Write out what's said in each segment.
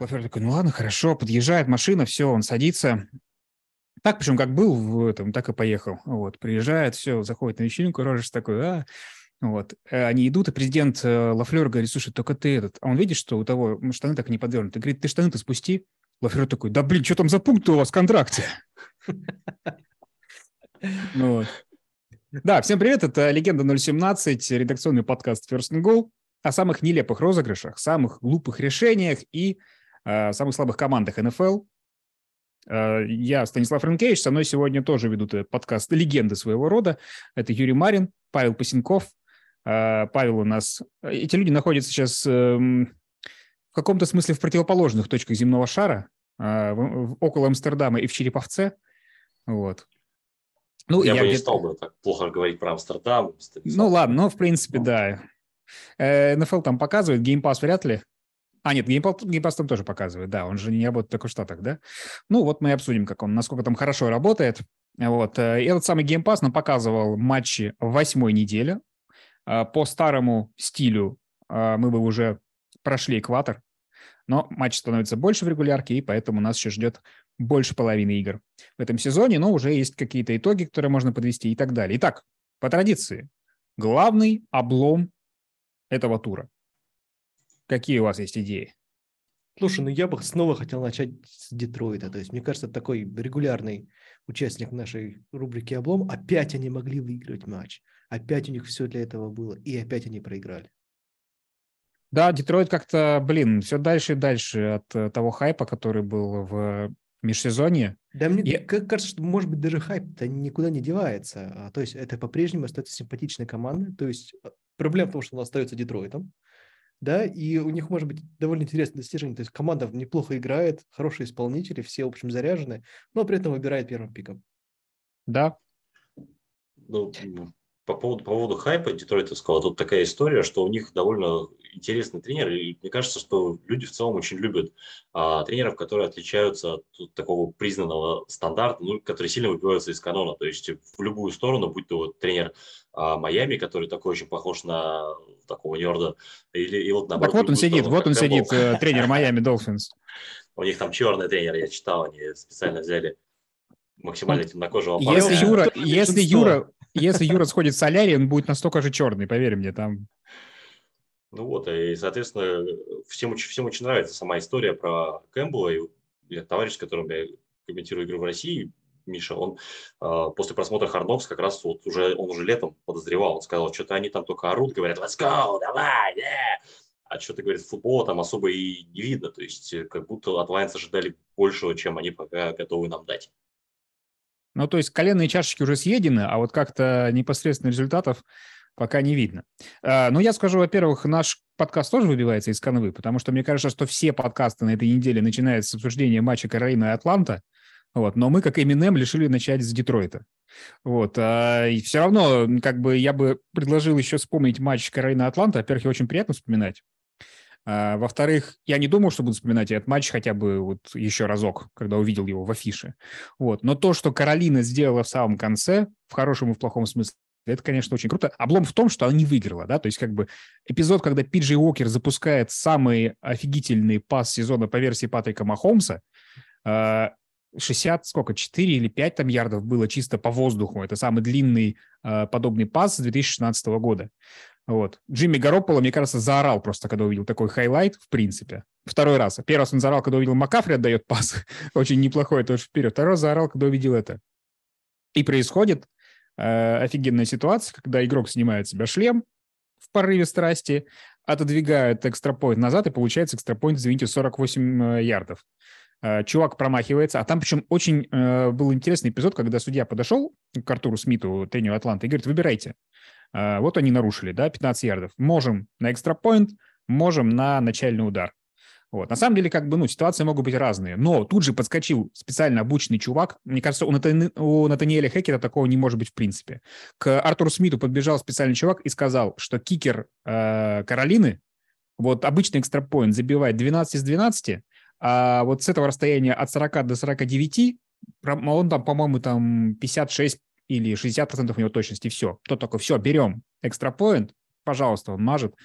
Лафер такой, ну ладно, хорошо, подъезжает машина, все, он садится. Так, причем как был в этом, так и поехал. Вот, приезжает, все, заходит на вечеринку, Рожерс такой, а, вот. Э, они идут, и президент э, Лафлер говорит, слушай, только ты этот. А он видит, что у того штаны так не подвернуты. Говорит, ты штаны-то спусти. Лафлер такой, да блин, что там за пункт у вас в контракте? Ну да, всем привет, это «Легенда 017», редакционный подкаст First and Goal о самых нелепых розыгрышах, самых глупых решениях и э, самых слабых командах НФЛ. Э, я Станислав Ренкевич, со мной сегодня тоже ведут подкаст «Легенды своего рода». Это Юрий Марин, Павел Пасенков. Э, Павел у нас... Эти люди находятся сейчас э, в каком-то смысле в противоположных точках земного шара, около Амстердама и в Череповце. Вот. Ну, я, я бы не стал бы так плохо говорить про Амстердам. Ну ладно, ну в принципе, ну. да. НФЛ там показывает, Pass вряд ли. А, нет, Game Pass, Game Pass там тоже показывает, да, он же не работает только в Штатах, да? Ну, вот мы и обсудим, как он, насколько там хорошо работает. Вот, э, и этот самый Game нам показывал матчи восьмой недели. Э, по старому стилю мы бы уже прошли экватор, но матч становится больше в регулярке, и поэтому нас еще ждет больше половины игр в этом сезоне, но уже есть какие-то итоги, которые можно подвести и так далее. Итак, по традиции, главный облом этого тура. Какие у вас есть идеи? Слушай, ну я бы снова хотел начать с Детройта. То есть, мне кажется, такой регулярный участник нашей рубрики «Облом». Опять они могли выигрывать матч. Опять у них все для этого было. И опять они проиграли. Да, Детройт как-то, блин, все дальше и дальше от э, того хайпа, который был в межсезонье. Да мне и... кажется, что, может быть, даже хайп-то никуда не девается. А, то есть это по-прежнему остается симпатичной командой. То есть а, Проблема в том, что он остается Детройтом, да, и у них может быть довольно интересное достижение. То есть команда неплохо играет, хорошие исполнители, все, в общем, заряжены, но при этом выбирает первым пиком. Да. Ну, по поводу, по поводу хайпа Детройтовского, тут такая история, что у них довольно интересный тренер, и мне кажется, что люди в целом очень любят а, тренеров, которые отличаются от такого признанного стандарта, ну, которые сильно выбиваются из канона, то есть в любую сторону, будь то вот тренер а, Майами, который такой очень похож на такого нерда, или и вот наоборот. Так вот он сидит, сторону, вот он сидит, э, тренер Майами Долфинс. У них там черный тренер, я читал, они специально взяли максимально темнокожего парня. Если Юра, если Юра, если Юра сходит в солярий, он будет настолько же черный, поверь мне, там. Ну вот, и, соответственно, всем, всем очень нравится сама история про Кэмпбелла. И товарищ, с которым я комментирую игру в России, Миша, он э, после просмотра Хардокс как раз вот уже, он уже летом подозревал, он сказал, что-то они там только орут, говорят, let's go, давай, yeah! а что-то, говорит, футбола там особо и не видно, то есть э, как будто от Lions ожидали большего, чем они пока готовы нам дать. Ну, то есть коленные чашечки уже съедены, а вот как-то непосредственно результатов пока не видно. А, ну, я скажу, во-первых, наш подкаст тоже выбивается из канвы, потому что мне кажется, что все подкасты на этой неделе начинаются с обсуждения матча Каролина и Атланта, вот, но мы, как Eminem, решили начать с Детройта. Вот, а, и все равно, как бы, я бы предложил еще вспомнить матч Каролина-Атланта. Во-первых, очень приятно вспоминать. А, во-вторых, я не думал, что буду вспоминать этот матч хотя бы вот еще разок, когда увидел его в афише. Вот. Но то, что Каролина сделала в самом конце, в хорошем и в плохом смысле, это, конечно, очень круто. Облом в том, что она не выиграла, да, то есть как бы эпизод, когда Пиджей Уокер запускает самый офигительный пас сезона по версии Патрика Махомса, 60, а, сколько, 4 или 5 там ярдов было чисто по воздуху. Это самый длинный э, подобный пас с 2016 года. Вот. Джимми Гарополо, мне кажется, заорал просто, когда увидел такой хайлайт, в принципе. Второй раз. Первый раз он заорал, когда увидел Макафри отдает пас. Очень неплохой тоже вперед. Второй раз заорал, когда увидел это. И происходит э, офигенная ситуация, когда игрок снимает себя шлем в порыве страсти, отодвигает экстрапоинт назад, и получается экстрапоинт, извините, 48 э, ярдов. Э, чувак промахивается, а там причем очень э, был интересный эпизод, когда судья подошел к Артуру Смиту, тренеру Атланты, и говорит, выбирайте. А, вот они нарушили, да, 15 ярдов. Можем на экстрапоинт, можем на начальный удар. Вот. На самом деле, как бы, ну, ситуации могут быть разные. Но тут же подскочил специально обученный чувак. Мне кажется, у, Натан... у Натаниэля Хекера такого не может быть в принципе. К Артуру Смиту подбежал специальный чувак и сказал, что кикер э, Каролины, вот обычный экстрапоинт забивает 12 из 12, а вот с этого расстояния от 40 до 49 он там, по-моему, там 56 или 60% у него точности, все. Кто такой, все, берем экстрапоинт, пожалуйста, он мажет,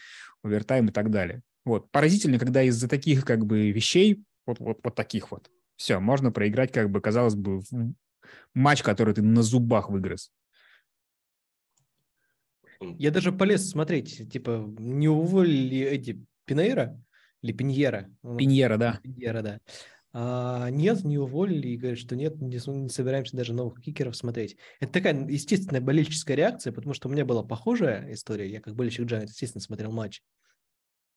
овертайм и так далее. Вот. Поразительно, когда из-за таких как бы вещей, вот, вот, вот таких вот, все, можно проиграть, как бы, казалось бы, матч, который ты на зубах выгрыз. Я даже полез смотреть, типа, не уволили эти Пинейра или Пиньера? Пиньера, да. Пиньера, да. А, нет, не уволили и говорят, что нет, не, не собираемся даже новых кикеров смотреть. Это такая естественная болельческая реакция, потому что у меня была похожая история. Я как болельщик Giants, естественно, смотрел матч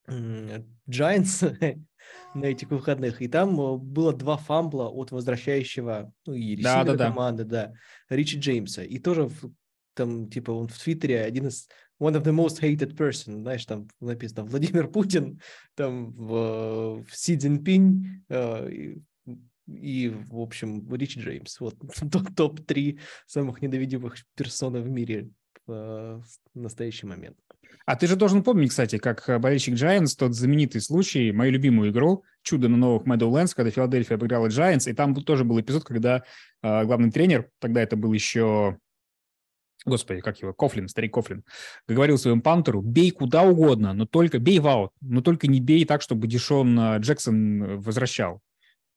Giants на этих выходных, и там э, было два фамбла от возвращающего, ну и да, да, да. команды, да, Ричи Джеймса. И тоже там, типа, он в Твиттере один из one of the most hated person, знаешь, там написано Владимир Путин, там в, в Си Цзиньпинь э, и, в общем, Ричи Джеймс. Вот топ-3 самых ненавидимых персон в мире в настоящий момент. А ты же должен помнить, кстати, как э, болельщик Giants, тот знаменитый случай, мою любимую игру, чудо на новых Meadowlands, когда Филадельфия обыграла Giants, и там тоже был эпизод, когда э, главный тренер, тогда это был еще господи, как его, Кофлин, старик Кофлин, говорил своему пантеру, бей куда угодно, но только бей в аут, но только не бей так, чтобы Дишон э, Джексон э, возвращал.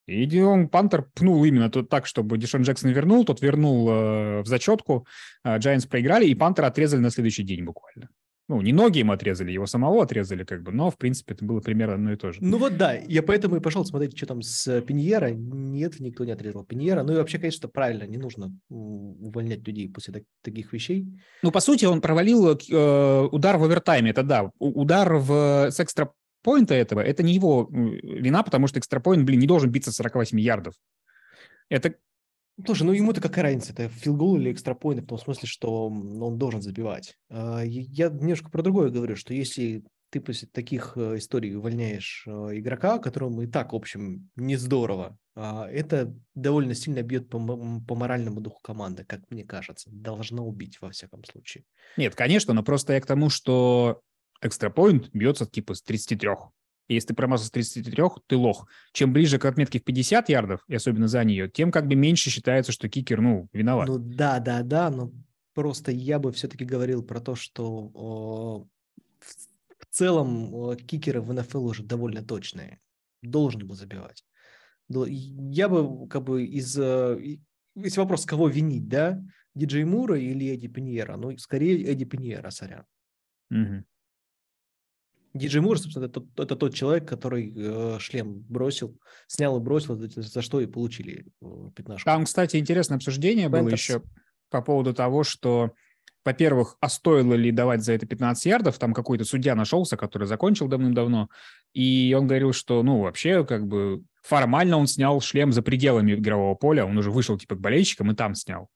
И Дион Пантер пнул именно тот так, чтобы Дишон Джексон вернул, тот вернул э, в зачетку, э, проиграли, и Пантера отрезали на следующий день буквально. Ну, не ноги ему отрезали, его самого отрезали, как бы, но, в принципе, это было примерно одно и то же. Ну вот да, я поэтому и пошел смотреть, что там с Пиньера. Нет, никто не отрезал Пиньера. Ну и вообще, конечно, правильно, не нужно увольнять людей после так, таких вещей. Ну, по сути, он провалил э, удар в овертайме, это да. Удар в, с экстра поинта этого, это не его вина, потому что экстрапоинт, блин, не должен биться 48 ярдов. Это Слушай, ну ему-то какая разница, это филгол или экстрапоинт, в том смысле, что он должен забивать. А, я немножко про другое говорю, что если ты после таких э, историй увольняешь э, игрока, которому и так, в общем, не здорово, а, это довольно сильно бьет по, по моральному духу команды, как мне кажется. Должно убить, во всяком случае. Нет, конечно, но просто я к тому, что экстрапоинт бьется типа с 33. И если ты промазал с 33, ты лох. Чем ближе к отметке в 50 ярдов, и особенно за нее, тем как бы меньше считается, что кикер, ну, виноват. Ну да, да, да, но просто я бы все-таки говорил про то, что о, в, в целом о, кикеры в НФЛ уже довольно точные. Должен был забивать. Я бы как бы из... Есть вопрос, кого винить, да? Диджей Мура или Эдди Пиньера? Ну, скорее Эдди Пиньера, сорян. Угу. Диджей Мур, собственно, это, это тот человек, который э, шлем бросил, снял и бросил, за что и получили э, пятнашку. Там, кстати, интересное обсуждение Пентерс. было еще по поводу того, что, во-первых, а стоило ли давать за это 15 ярдов, там какой-то судья нашелся, который закончил давным-давно, и он говорил, что, ну, вообще, как бы, формально он снял шлем за пределами игрового поля, он уже вышел, типа, к болельщикам и там снял.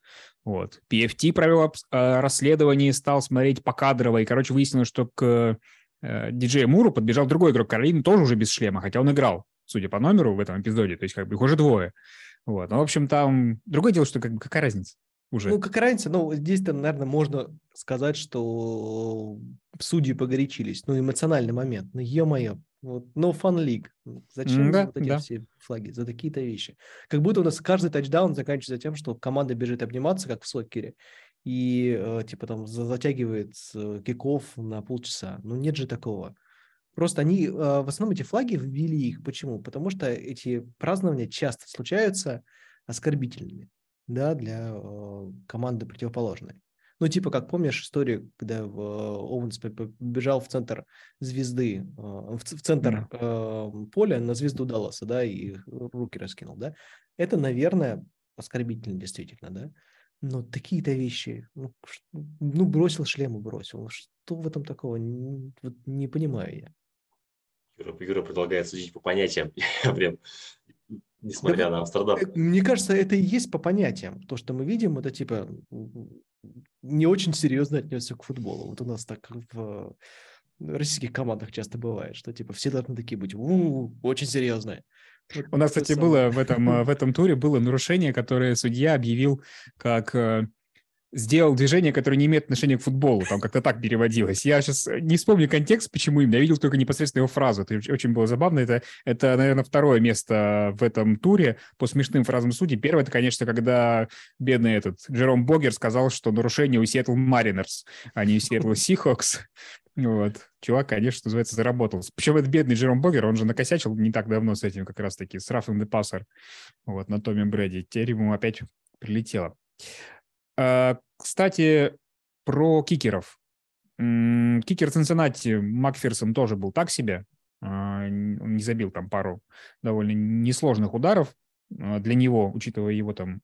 Вот. PFT провел э, расследование, стал смотреть по кадрово, и, короче, выяснилось, что к э, диджея Муру подбежал другой игрок Каролины, тоже уже без шлема, хотя он играл, судя по номеру в этом эпизоде, то есть как бы их уже двое. Вот. Ну, в общем, там другое дело, что как бы какая разница уже? Ну, какая разница? Ну, здесь-то, наверное, можно сказать, что судьи погорячились. Ну, эмоциональный момент. Ну, е-мое, вот, no fun league. Зачем да, вот эти да. все флаги за такие-то вещи? Как будто у нас каждый тачдаун заканчивается тем, что команда бежит обниматься, как в сокере, и э, типа там затягивает э, киков на полчаса. Ну нет же такого. Просто они, э, в основном эти флаги ввели их. Почему? Потому что эти празднования часто случаются оскорбительными, да, для команды противоположной. Ну, типа, как помнишь историю, когда Оуэнс побежал в центр звезды, в центр mm-hmm. поля на звезду Далласа, да, и руки раскинул, да. Это, наверное, оскорбительно действительно, да. Но такие-то вещи, ну, ну, бросил шлем и бросил. Что в этом такого? Не, вот не понимаю я. Юра, Юра предлагает судить по понятиям. Я прям, несмотря да, на Амстердам. Э, мне кажется, это и есть по понятиям. То, что мы видим, это типа не очень серьезно отнесся к футболу. Вот у нас так в российских командах часто бывает, что типа все должны такие быть, у-у-у, очень серьезные. У нас, кстати, было в этом, э, в этом туре было нарушение, которое судья объявил как э, сделал движение, которое не имеет отношения к футболу. Там как-то так переводилось. Я сейчас не вспомню контекст, почему именно. Я видел только непосредственно его фразу. Это очень было забавно. Это, это, наверное, второе место в этом туре по смешным фразам судей. Первое, это, конечно, когда бедный этот Джером Богер сказал, что нарушение у Сиэтл Маринерс, а не у Сиэтл Сихокс. Вот. Чувак, конечно, называется, заработал. Причем это бедный Джером Богер, он же накосячил не так давно с этим как раз-таки, с Рафом де вот, на Томе Брэди. Теперь ему опять прилетело. А, кстати, про кикеров. Кикер Цинциннати Макферсон тоже был так себе. А, он не забил там пару довольно несложных ударов а, для него, учитывая его там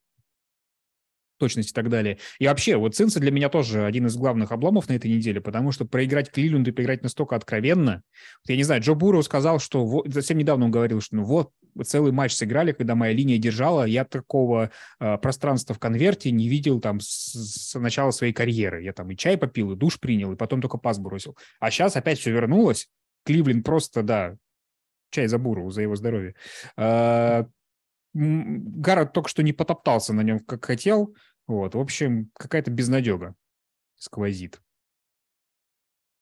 точность и так далее. И вообще, вот Цинца для меня тоже один из главных обломов на этой неделе, потому что проиграть Кливленду и проиграть настолько откровенно. Я не знаю, Джо Бурроу сказал, что вот, совсем недавно он говорил, что ну вот, целый матч сыграли, когда моя линия держала, я такого э, пространства в конверте не видел там с, с начала своей карьеры. Я там и чай попил, и душ принял, и потом только пас бросил. А сейчас опять все вернулось. Кливленд просто, да, чай за Буру, за его здоровье. Э, Гаррет только что не потоптался на нем, как хотел. Вот, в общем, какая-то безнадега сквозит.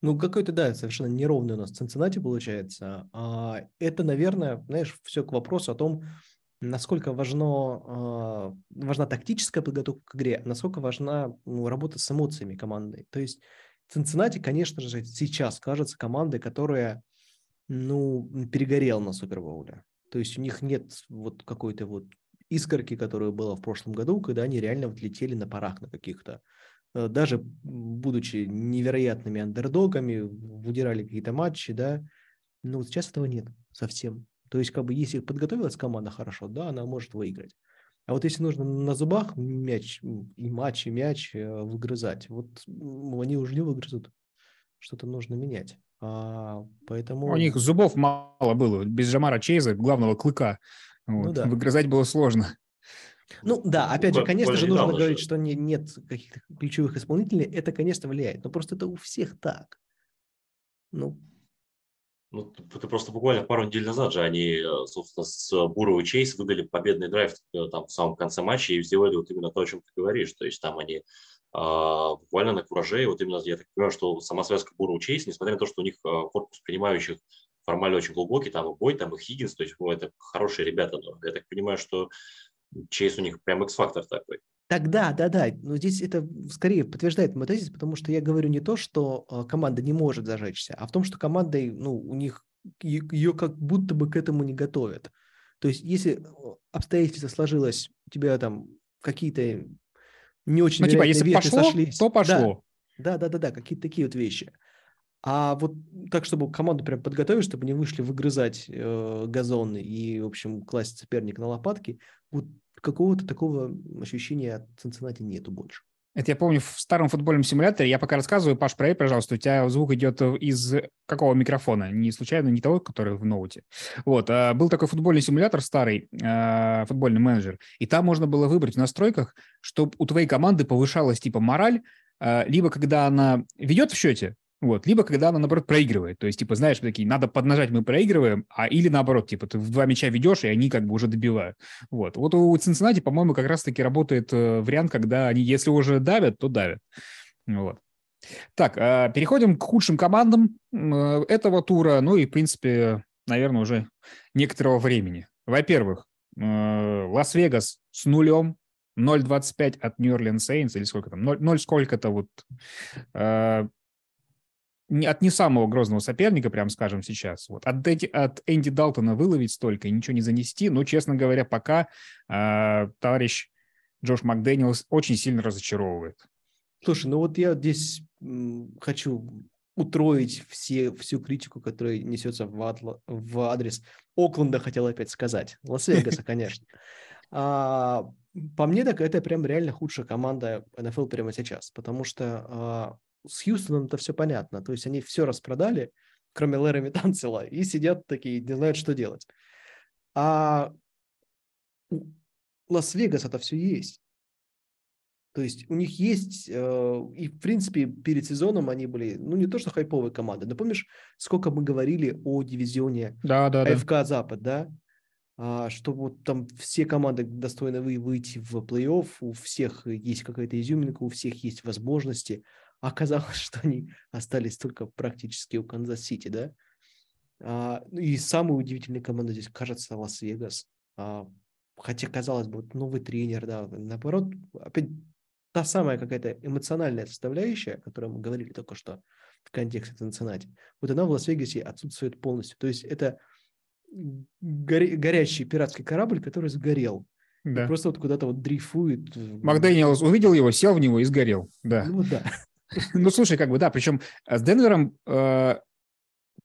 Ну, какой-то, да, совершенно неровный у нас Цинциннати получается. А это, наверное, знаешь, все к вопросу о том, насколько важно, а, важна тактическая подготовка к игре, насколько важна ну, работа с эмоциями команды. То есть Цинциннати, конечно же, сейчас кажется командой, которая, ну, перегорела на Супербоуле. То есть у них нет вот какой-то вот искорки, которая была в прошлом году, когда они реально влетели на парах на каких-то. Э, даже будучи невероятными андердогами, выдирали какие-то матчи, да, но сейчас этого нет совсем. То есть, как бы, если подготовилась команда хорошо, да, она может выиграть. А вот если нужно на зубах мяч, и матч, и мяч э, выгрызать, вот они уже не выгрызут. Что-то нужно менять. А, поэтому... У них зубов мало было. Без Жамара Чейза, главного клыка. Ну вот. Ну, да. Выгрызать было сложно. Ну да, опять же, конечно же, нужно говорить, что не, нет каких-то ключевых исполнителей. Это, конечно, влияет. Но просто это у всех так. Ну, ну, это просто буквально пару недель назад же они, э, собственно, с Буру и Чейз выдали победный драйв э, там в самом конце матча и сделали вот именно то, о чем ты говоришь. То есть там они а, буквально на кураже, и вот именно я так понимаю, что сама связка Буру и Чейз, несмотря на то, что у них корпус принимающих формально очень глубокий, там и Бой, там и Хиггинс, то есть ну, это хорошие ребята, но я так понимаю, что Чейз у них прям X-фактор такой. Тогда, да, да, но здесь это скорее подтверждает мой тезис, потому что я говорю не то, что а, команда не может зажечься, а в том, что команда, ну, у них ее как будто бы к этому не готовят. То есть, если обстоятельства сложилось, у тебя там какие-то не очень ну, типа, если пошло, сошлись. то пошло. Да, да, да, да, да какие-то такие вот вещи. А вот так, чтобы команду прям подготовить, чтобы не вышли выгрызать э, газон и, в общем, класть соперник на лопатки, вот какого-то такого ощущения от Цинциннати нету больше. Это я помню в старом футбольном симуляторе. Я пока рассказываю, Паш, проверь, пожалуйста, у тебя звук идет из какого микрофона? Не случайно, не того, который в ноуте. Вот, а, был такой футбольный симулятор старый, а, футбольный менеджер, и там можно было выбрать в настройках, чтобы у твоей команды повышалась типа мораль, а, либо когда она ведет в счете, вот. Либо когда она, наоборот, проигрывает. То есть, типа, знаешь, такие, надо поднажать, мы проигрываем, а или наоборот, типа, ты в два мяча ведешь, и они как бы уже добивают. Вот. Вот у Цинциннати, по-моему, как раз-таки работает э, вариант, когда они, если уже давят, то давят. Вот. Так, э, переходим к худшим командам э, этого тура, ну и, в принципе, наверное, уже некоторого времени. Во-первых, Лас-Вегас с нулем, 0.25 от New Orleans Saints, или сколько там, 0, 0 сколько-то вот от не самого грозного соперника, прям скажем сейчас. Вот. От, эти, от Энди Далтона выловить столько и ничего не занести. Но, честно говоря, пока э, товарищ Джош Макдэниелс очень сильно разочаровывает. Слушай, ну вот я здесь хочу утроить все, всю критику, которая несется в, атла, в адрес Окленда, хотел опять сказать. Лас-Вегаса, конечно. А, по мне, так это прям реально худшая команда НФЛ прямо сейчас, потому что а, с Хьюстоном это все понятно. То есть они все распродали, кроме Лэра Танцела, и сидят такие, не знают, что делать. А Лас-Вегас это все есть. То есть у них есть, э, и в принципе перед сезоном они были, ну не то что хайповые команды, но помнишь, сколько мы говорили о дивизионе да, да, АФК да. Запад, да? А, что вот там все команды достойны выйти в плей-офф, у всех есть какая-то изюминка, у всех есть возможности – оказалось, что они остались только практически у Канзас-Сити, да. А, ну и самая удивительная команда здесь, кажется, Лас-Вегас. А, хотя, казалось бы, новый тренер, да, наоборот, опять та самая какая-то эмоциональная составляющая, о которой мы говорили только что, в контексте Цинциннати. Вот она в Лас-Вегасе отсутствует полностью. То есть это горя- горящий пиратский корабль, который сгорел. Да. просто вот куда-то вот дрейфует. Макдэниелс увидел его, сел в него и сгорел. Да. Ну да. Ну, слушай, как бы, да, причем э, с Денвером э,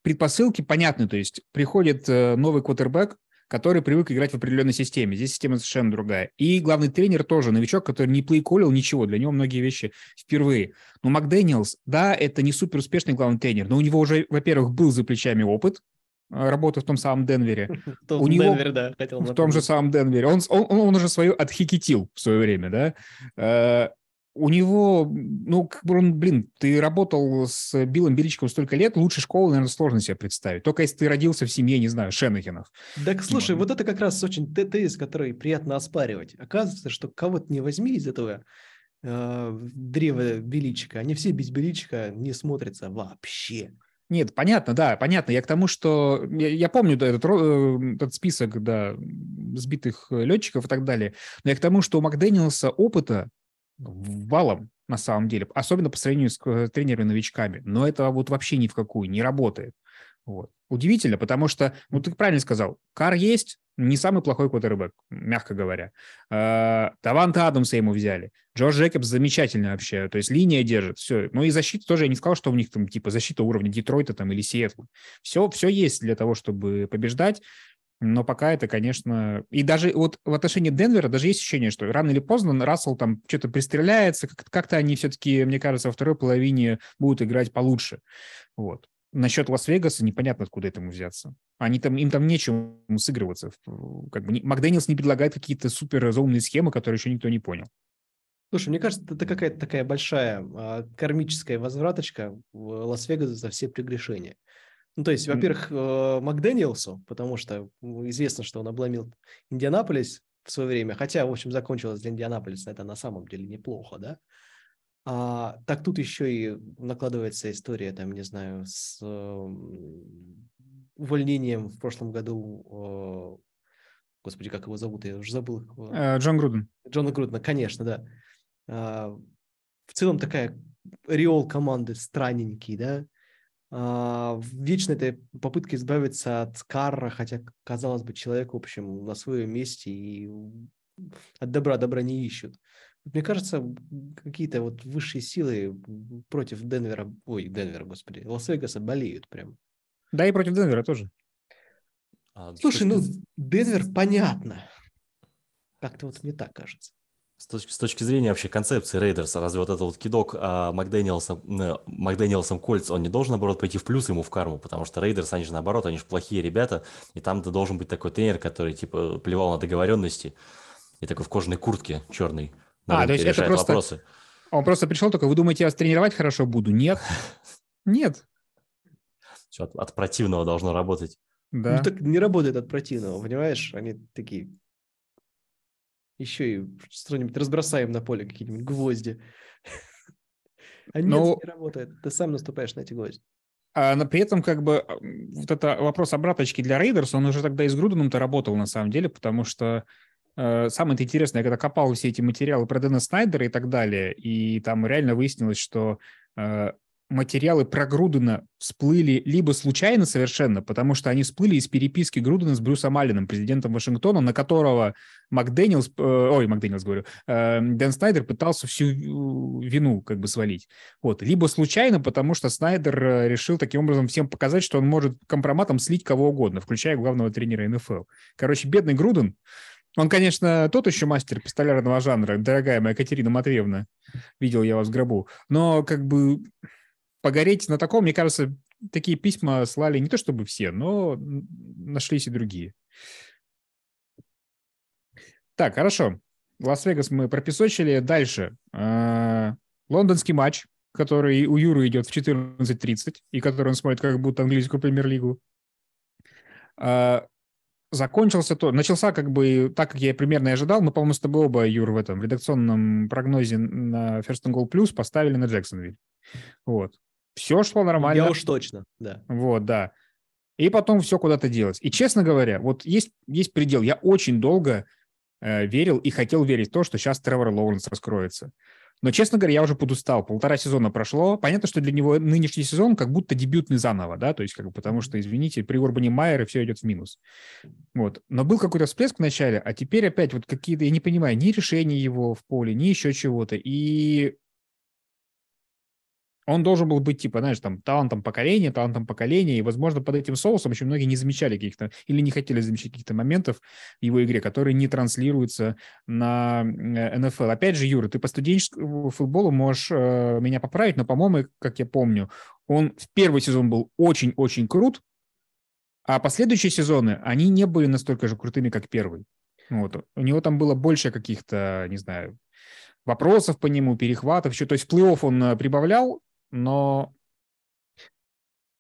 предпосылки понятны, то есть приходит э, новый квотербек, который привык играть в определенной системе. Здесь система совершенно другая. И главный тренер тоже новичок, который не плейколил ничего. Для него многие вещи впервые. Но МакДэниелс, да, это не супер успешный главный тренер, но у него уже, во-первых, был за плечами опыт, э, работы в том самом Денвере. В у него, Денвер, да, хотел В том же самом Денвере. Он, он, он уже свою отхикитил в свое время, да. У него, ну, как бы он, блин, ты работал с Биллом Беличком столько лет, лучше школы, наверное, сложно себе представить. Только если ты родился в семье, не знаю, Шенахинов. Так, слушай, вот, вот это как раз очень тезис, который приятно оспаривать. Оказывается, что кого-то не возьми из этого э, древа Беличика, они все без Беличика не смотрятся вообще. Нет, понятно, да, понятно. Я к тому, что я, я помню да, этот, э, этот список да, сбитых летчиков и так далее. Но я к тому, что у Макдэниелса опыта валом на самом деле, особенно по сравнению с э, тренерами-новичками. Но это вот вообще ни в какую не работает. Вот. Удивительно, потому что, ну, ты правильно сказал, Кар есть, не самый плохой квотербек, мягко говоря. Э, Даванта Адамса ему взяли. Джордж Джекобс замечательный вообще, то есть линия держит, все. Ну и защита тоже, я не сказал, что у них там типа защита уровня Детройта там или Сиэтла. Все, все есть для того, чтобы побеждать. Но пока это, конечно... И даже вот в отношении Денвера даже есть ощущение, что рано или поздно Рассел там что-то пристреляется, как-то они все-таки, мне кажется, во второй половине будут играть получше. Вот. Насчет Лас-Вегаса непонятно, откуда этому взяться. Они там, им там нечем сыгрываться. Как бы Макдэниелс не предлагает какие-то супер заумные схемы, которые еще никто не понял. Слушай, мне кажется, это какая-то такая большая а, кармическая возвраточка в Лас-Вегас за все прегрешения. Ну, то есть, во-первых, э, Макдэниелсу, потому что известно, что он обломил Индианаполис в свое время, хотя, в общем, закончилось для Индианаполиса это на самом деле неплохо, да? А, так тут еще и накладывается история, там, не знаю, с э, увольнением в прошлом году, э, господи, как его зовут, я уже забыл. Э, Джон Груден. Джона Грудена, конечно, да. А, в целом такая риол команды странненький, да, вечно этой попытка избавиться от Карра, хотя, казалось бы, человек, в общем, на своем месте и от добра добра не ищут. Мне кажется, какие-то вот высшие силы против Денвера, ой, Денвера, господи, Лас-Вегаса болеют прям. Да, и против Денвера тоже. А, Слушай, ну, Денвер понятно. Как-то вот мне так кажется. С точки, с точки зрения вообще концепции Рейдерз, разве вот этот вот кидок а, Макдэниелсом, э, Макдэниелсом Кольтс, он не должен, наоборот, пойти в плюс ему в карму, потому что Рейдерс, они же наоборот, они же плохие ребята, и там ты должен быть такой тренер, который, типа, плевал на договоренности, и такой в кожаной куртке черный. А, то есть это просто... Вопросы. Он просто пришел только, вы думаете, я тренировать хорошо буду? Нет. Нет. Все, от, от противного должно работать. Да. Ну так не работает от противного, понимаешь? Они такие, еще и что-нибудь разбросаем на поле, какие-нибудь гвозди. А нет, Но... не работает. Ты сам наступаешь на эти гвозди. А, но при этом, как бы, вот это вопрос обраточки для Рейдерс, он уже тогда и с Груденом-то работал на самом деле, потому что э, самое интересное, я когда копал все эти материалы про Дэна Снайдера и так далее, и там реально выяснилось, что э, материалы про Грудена всплыли либо случайно совершенно, потому что они всплыли из переписки Грудена с Брюсом Алленом, президентом Вашингтона, на которого МакДэниелс, э, ой, МакДэниелс говорю, э, Дэн Снайдер пытался всю вину как бы свалить. Вот. Либо случайно, потому что Снайдер э, решил таким образом всем показать, что он может компроматом слить кого угодно, включая главного тренера НФЛ. Короче, бедный Груден, он, конечно, тот еще мастер пистолярного жанра, дорогая моя Катерина Матвеевна. Видел я вас в гробу. Но как бы погореть на таком, мне кажется, такие письма слали не то чтобы все, но нашлись и другие. Так, хорошо. Лас-Вегас мы пропесочили. Дальше. А, лондонский матч, который у Юры идет в 14.30, и который он смотрит как будто английскую премьер-лигу. А, закончился то, начался как бы так, как я примерно и ожидал. Мы, по-моему, с тобой оба, Юр, в этом редакционном прогнозе на First and Goal Plus поставили на Джексонвиль. Вот. Все шло нормально. Я уж точно, да. Вот, да. И потом все куда-то делать. И, честно говоря, вот есть, есть предел. Я очень долго э, верил и хотел верить в то, что сейчас Тревор Лоуренс раскроется. Но, честно говоря, я уже подустал. Полтора сезона прошло. Понятно, что для него нынешний сезон как будто дебютный заново, да, то есть как бы потому что, извините, при Урбане Майере все идет в минус. Вот. Но был какой-то всплеск в начале, а теперь опять вот какие-то, я не понимаю, ни решения его в поле, ни еще чего-то. И он должен был быть, типа, знаешь, там, талантом поколения, талантом поколения, и, возможно, под этим соусом очень многие не замечали каких-то, или не хотели замечать каких-то моментов в его игре, которые не транслируются на НФЛ. Опять же, Юра, ты по студенческому футболу можешь э, меня поправить, но, по-моему, как я помню, он в первый сезон был очень-очень крут, а последующие сезоны, они не были настолько же крутыми, как первый. Вот. У него там было больше каких-то, не знаю, вопросов по нему, перехватов еще. То есть плей-офф он э, прибавлял, но...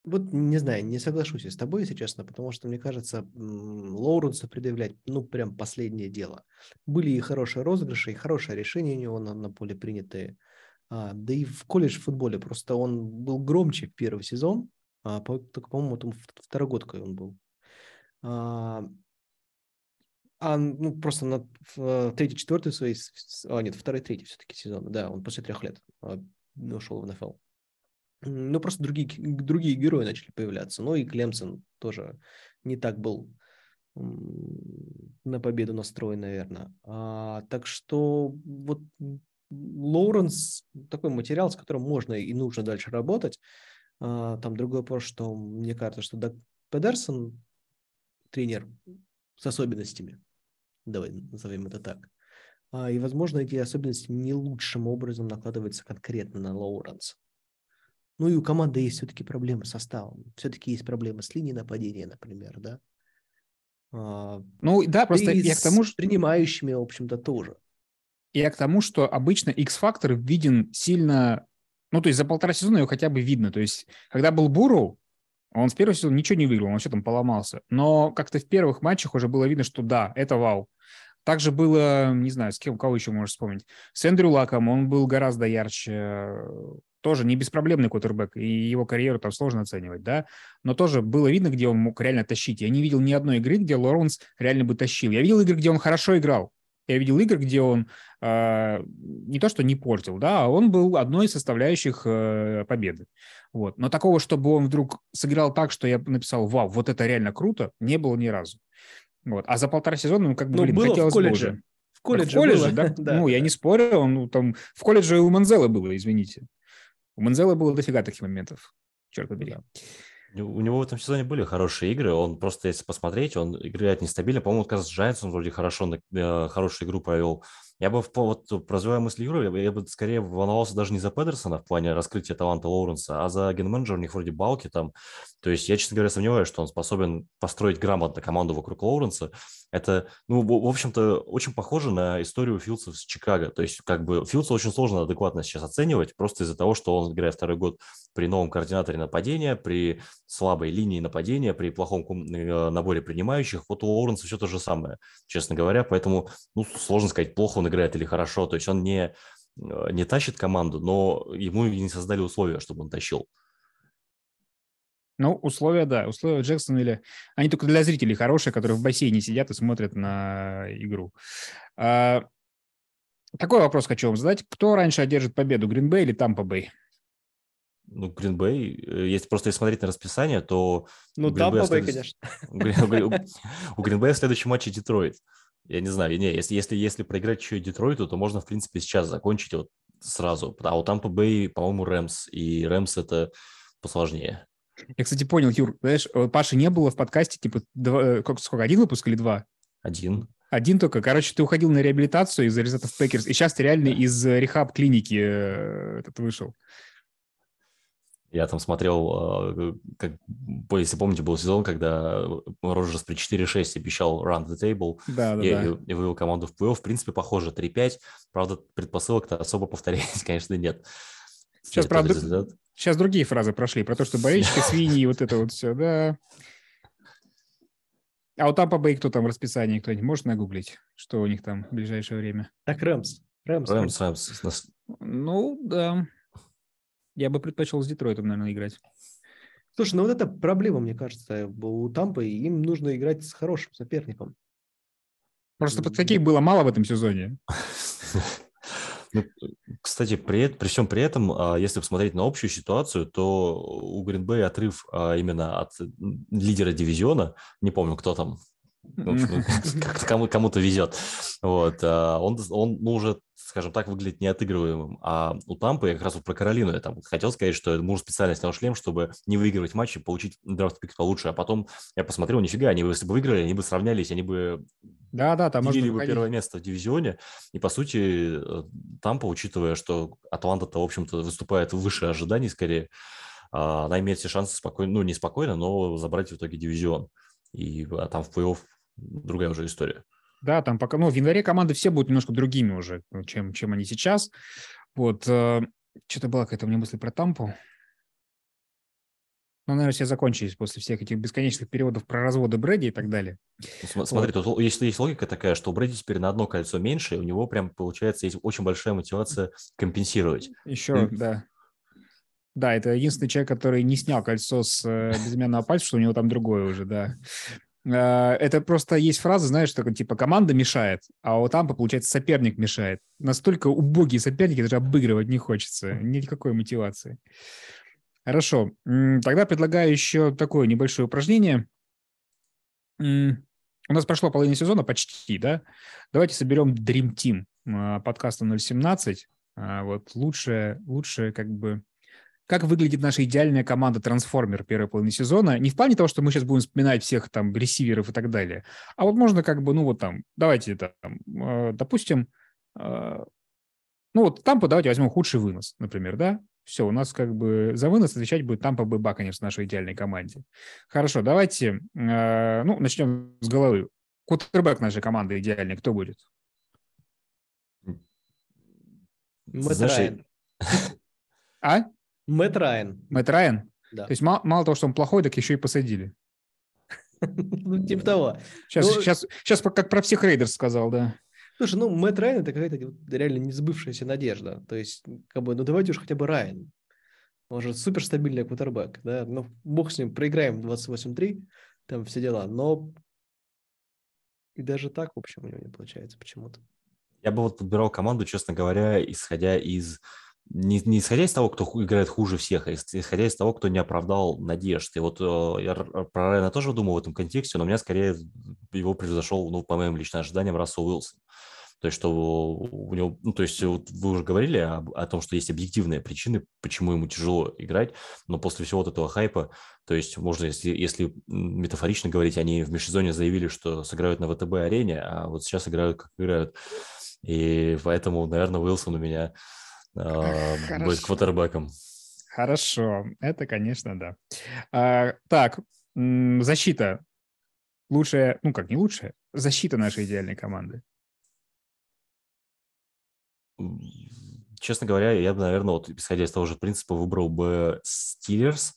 Вот не знаю, не соглашусь с тобой, если честно, потому что, мне кажется, Лоуренса предъявлять, ну, прям последнее дело. Были и хорошие розыгрыши, и хорошее решение у него на, на поле принятые. А, да и в колледж футболе просто он был громче в первый сезон, а, по, только, по-моему, там второгодкой он был. А, а ну, просто на в, третий, четвертый своей, а, нет, второй, третий все-таки сезон, да, он после трех лет а, ушел в НФЛ. Ну, просто другие, другие герои начали появляться. Ну, и Клемсон тоже не так был на победу настроен, наверное. А, так что вот Лоуренс такой материал, с которым можно и нужно дальше работать. А, там другой вопрос, что мне кажется, что Даг Педерсон, тренер с особенностями, давай назовем это так, а, и, возможно, эти особенности не лучшим образом накладываются конкретно на Лоуренса. Ну и у команды есть все-таки проблемы с составом. Все-таки есть проблемы с линией нападения, например, да. А, ну да, просто и я к тому, что... принимающими, в общем-то, тоже. Я к тому, что обычно X-фактор виден сильно... Ну, то есть за полтора сезона его хотя бы видно. То есть, когда был Буру, он с первого сезона ничего не выиграл, он вообще там поломался. Но как-то в первых матчах уже было видно, что да, это вау. Также было, не знаю, с кем, кого еще можешь вспомнить. С Эндрю Лаком он был гораздо ярче тоже не беспроблемный квотербек, и его карьеру там сложно оценивать, да, но тоже было видно, где он мог реально тащить. Я не видел ни одной игры, где Лоуренс реально бы тащил. Я видел игры, где он хорошо играл. Я видел игры, где он э, не то что не портил, да, а он был одной из составляющих э, победы. Вот. Но такого, чтобы он вдруг сыграл так, что я написал, вау, вот это реально круто, не было ни разу. Вот. А за полтора сезона, ну, как бы, ну, блин, было хотелось в колледже. бы уже. В колледже, в колледже было. да? да? Ну, я не спорю, он ну, там в колледже у Манзела было, извините. У Манзела было дофига таких моментов, черт побери. У него в этом сезоне были хорошие игры. Он просто, если посмотреть, он играет нестабильно. По-моему, как с Giants он вроде хорошо, э, хорошую игру провел. Я бы, вот, развивая мысль Юры, я, я бы скорее волновался даже не за Педерсона в плане раскрытия таланта Лоуренса, а за ген-менеджера, у них вроде Балки там. То есть я, честно говоря, сомневаюсь, что он способен построить грамотно команду вокруг Лоуренса. Это, ну, в, в общем-то, очень похоже на историю Филдса с Чикаго. То есть как бы Филдса очень сложно адекватно сейчас оценивать, просто из-за того, что он играет второй год при новом координаторе нападения, при слабой линии нападения, при плохом э, наборе принимающих. Вот у Лоуренса все то же самое, честно говоря. Поэтому, ну, сложно сказать, плохо он играет или хорошо. То есть он не, э, не тащит команду, но ему не создали условия, чтобы он тащил. Ну, условия, да. Условия Джексона или... Они только для зрителей хорошие, которые в бассейне сидят и смотрят на игру. А... Такой вопрос хочу вам задать. Кто раньше одержит победу, Гринбей или Тампа Бэй? Ну, Гринбей, э, если просто смотреть на расписание, то... Ну, Тампа Бэй, конечно. У Гринбея в следующем матче Детройт. Я не знаю, не, если, если, если проиграть еще и Детройту, то можно, в принципе, сейчас закончить вот сразу. А у Тампа Бэй, по-моему, Рэмс, и Рэмс это посложнее. Я, кстати, понял, Юр, знаешь, Паши не было в подкасте, типа, два, э, сколько, один выпуск или два? Один. Один только. Короче, ты уходил на реабилитацию из результатов Пэкерс, и сейчас ты реально из rehab-клиники э, этот вышел. Я там смотрел, э, как, если помните, был сезон, когда Роджерс при 4-6 обещал run the table да, да, и, да. и вывел команду в плей-офф. В принципе, похоже, 3-5. Правда, предпосылок-то особо повторять, конечно, нет. Сейчас, правда, сейчас другие фразы прошли, про то, что болельщики, свиньи и вот это вот все, да. А вот Тампа Бэй кто там в расписании, кто-нибудь может нагуглить, что у них там в ближайшее время? Так, Рэмс. Рэмс, Рэмс. Рэмс. Ну, да. Я бы предпочел с Детройтом, наверное, играть. Слушай, ну вот это проблема, мне кажется, у Тампы. Им нужно играть с хорошим соперником. Просто mm-hmm. таких было мало в этом сезоне. Ну, кстати, при, при всем при этом, а, если посмотреть на общую ситуацию, то у Гринбей отрыв а, именно от лидера дивизиона, не помню, кто там, кому, кому-то везет. Вот. А, он, он ну, уже, скажем так, выглядит неотыгрываемым. А у Тампы, я как раз вот про Каролину, я там хотел сказать, что муж специально снял шлем, чтобы не выигрывать матчи, получить драфт-пик получше. А потом я посмотрел, нифига, они бы, если бы выиграли, они бы сравнялись, они бы да, да, там делили бы первое место в дивизионе. И, по сути, э, Тампа, учитывая, что Атланта-то, в общем-то, выступает выше ожиданий скорее, а, она имеет все шансы спокойно, ну, не спокойно, но забрать в итоге дивизион. И а там в плей-офф другая уже история. Да, там пока, ну, в январе команды все будут немножко другими уже, чем, чем они сейчас. Вот, э, что-то была какая-то у меня мысль про Тампу. Ну, наверное, все закончились после всех этих бесконечных переводов про разводы Брэди и так далее. Ну, смотри, вот. тут есть, есть логика такая, что у Брэди теперь на одно кольцо меньше, и у него прям, получается, есть очень большая мотивация компенсировать. Еще, и... да. Да, это единственный человек, который не снял кольцо с э, безымянного пальца, что у него там другое уже, да. А, это просто есть фраза, знаешь, что типа команда мешает, а у Тампа, получается, соперник мешает. Настолько убогие соперники, даже обыгрывать не хочется. Никакой мотивации. Хорошо. Тогда предлагаю еще такое небольшое упражнение. У нас прошло половина сезона почти, да? Давайте соберем Dream Team а, подкаста 017. А, вот лучшее, лучшее как бы как выглядит наша идеальная команда трансформер первой половины сезона. Не в плане того, что мы сейчас будем вспоминать всех там ресиверов и так далее, а вот можно как бы, ну вот там, давайте там, э, допустим, э, ну вот Тампа давайте возьмем худший вынос, например, да? Все, у нас как бы за вынос отвечать будет Тампа ББ, конечно, нашей идеальной команде. Хорошо, давайте, э, ну, начнем с головы. Кутербэк нашей команды идеальный, кто будет? Мэтт А? Мэтт Райан. Мэтт Райан? Да. То есть мало, мало того, что он плохой, так еще и посадили. Ну, типа того. Сейчас, ну, сейчас, сейчас как про всех рейдерс сказал, да. Слушай, ну, Мэтт Райан – это какая-то реально несбывшаяся надежда. То есть, как бы, ну, давайте уж хотя бы Райан. Он же суперстабильный квотербек, да. Ну, бог с ним, проиграем 28-3, там все дела. Но и даже так, в общем, у него не получается почему-то. Я бы вот подбирал команду, честно говоря, исходя из не, не исходя из того, кто играет хуже всех, а исходя из того, кто не оправдал надежд. И вот э, я про Райана тоже думал в этом контексте, но у меня скорее его превзошел, ну, по моим личным ожиданиям, Рассел Уилсон. То есть, что у него, ну, то есть, вот вы уже говорили о, о том, что есть объективные причины, почему ему тяжело играть, но после всего вот этого хайпа, то есть, можно, если, если метафорично говорить, они в межсезоне заявили, что сыграют на ВТБ-арене, а вот сейчас играют, как играют. И поэтому, наверное, Уилсон у меня Хорошо. быть квотербеком. Хорошо, это, конечно, да. А, так, защита. Лучшая, ну как не лучшая, защита нашей идеальной команды. Честно говоря, я бы, наверное, вот исходя из того же принципа, выбрал бы Стиллерс,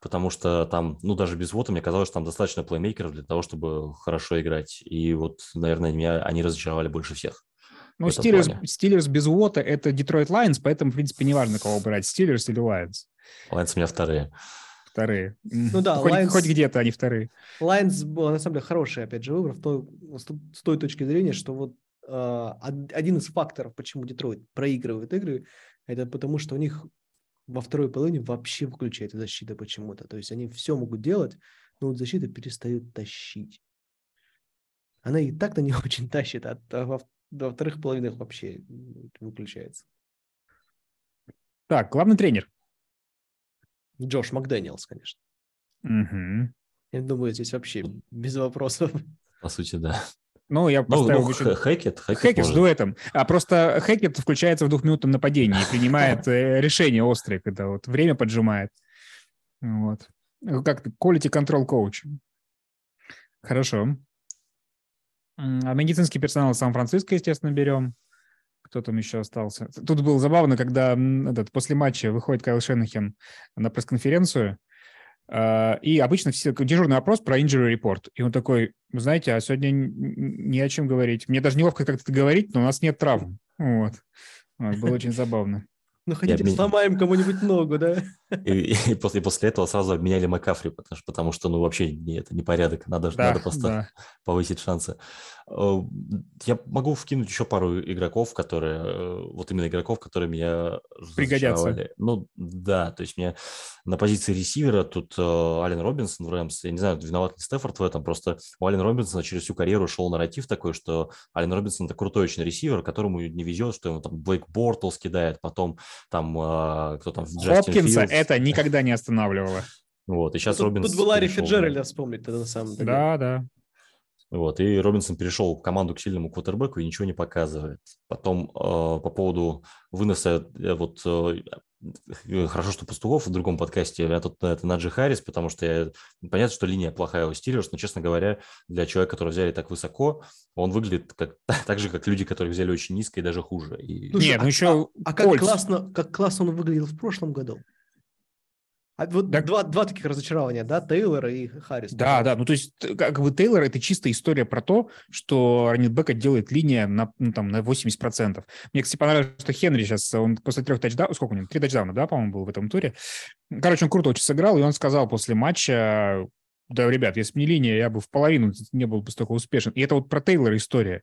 потому что там, ну, даже без Уотта, мне казалось, что там достаточно плеймейкеров для того, чтобы хорошо играть. И вот, наверное, меня они разочаровали больше всех. Ну, Стиллерс, Стиллерс без Уотта – это Детройт Лайнс, поэтому, в принципе, неважно, кого брать, Стиллерс или Лайнс. Лайнс у меня вторые. Вторые. Ну да, хоть, Lions, хоть где-то они вторые. Лайнс был, на самом деле, хороший, опять же, выбор в той, с той точки зрения, что вот э, один из факторов, почему Детройт проигрывает игры, это потому, что у них во второй половине вообще выключается защита почему-то. То есть они все могут делать, но вот защита перестает тащить. Она и так-то не очень тащит, а во во вторых половинах вообще выключается. Так, главный тренер. Джош Макдэниелс, конечно. Угу. Я думаю, здесь вообще без вопросов. По сути, да. Ну, я поставил... Ну, ну, Хэкет, Хэкет, Хэкет с дуэтом. А просто Хэкет включается в двухминутном нападении и принимает э, решение острые, когда вот время поджимает. Вот. Как quality control coach. Хорошо. А медицинский персонал Сан-Франциско, естественно, берем. Кто там еще остался? Тут было забавно, когда этот, после матча выходит Кайл Шенахен на пресс-конференцию, Uh, и обычно все, дежурный опрос про injury report. И он такой, знаете, а сегодня не о чем говорить. Мне даже неловко как-то говорить, но у нас нет травм. Вот. вот было очень забавно. Ну, хотите, сломаем кому-нибудь ногу, да? И, и после, после этого сразу обменяли Макафри, потому, потому что, ну, вообще не, это не порядок, надо, Да, надо просто да. повысить шансы. Э, Я могу вкинуть еще пару игроков, которые, э, вот именно игроков, которые меня Пригодятся. Ну, да, то есть мне на позиции ресивера тут э, Ален Робинсон в Рэмс, я не знаю, виноват ли Стефорд в этом, просто у Ален Робинсона через всю карьеру шел нарратив такой, что Ален Робинсон – это крутой очень ресивер, которому не везет, что ему там Блейк Бортлс кидает, потом там э, кто там, Джастин Хопкинса Филдс. Это никогда не останавливало. Вот, и сейчас тут, Робинсон тут была перешел, да. Фиджеральда вспомнить тогда на самом деле. Да, да. Вот, и Робинсон перешел в команду к сильному квотербеку и ничего не показывает. Потом э, по поводу выноса, э, вот э, э, хорошо, что Пастухов в другом подкасте, я тут на это Наджи Харрис, потому что я, понятно, что линия плохая у Стиллерс, но, честно говоря, для человека, которого взяли так высоко, он выглядит как, так же, как люди, которых взяли очень низко и даже хуже. И, Слушай, Нет, а- ну еще А как Кольц. классно, как классно он выглядел в прошлом году. А вот Так- два, два таких разочарования, да, Тейлор и Харрис. Да, да, ну то есть т- как бы Тейлор это чисто история про то, что раннитбека делает линия на, ну, там, на 80%. Мне, кстати, понравилось, что Хенри сейчас, он после трех тачдаунов, сколько у него, три тачдауна, да, по-моему, был в этом туре. Короче, он круто очень сыграл, и он сказал после матча, да, ребят, если бы не линия, я бы в половину не был бы столько успешен. И это вот про Тейлора история.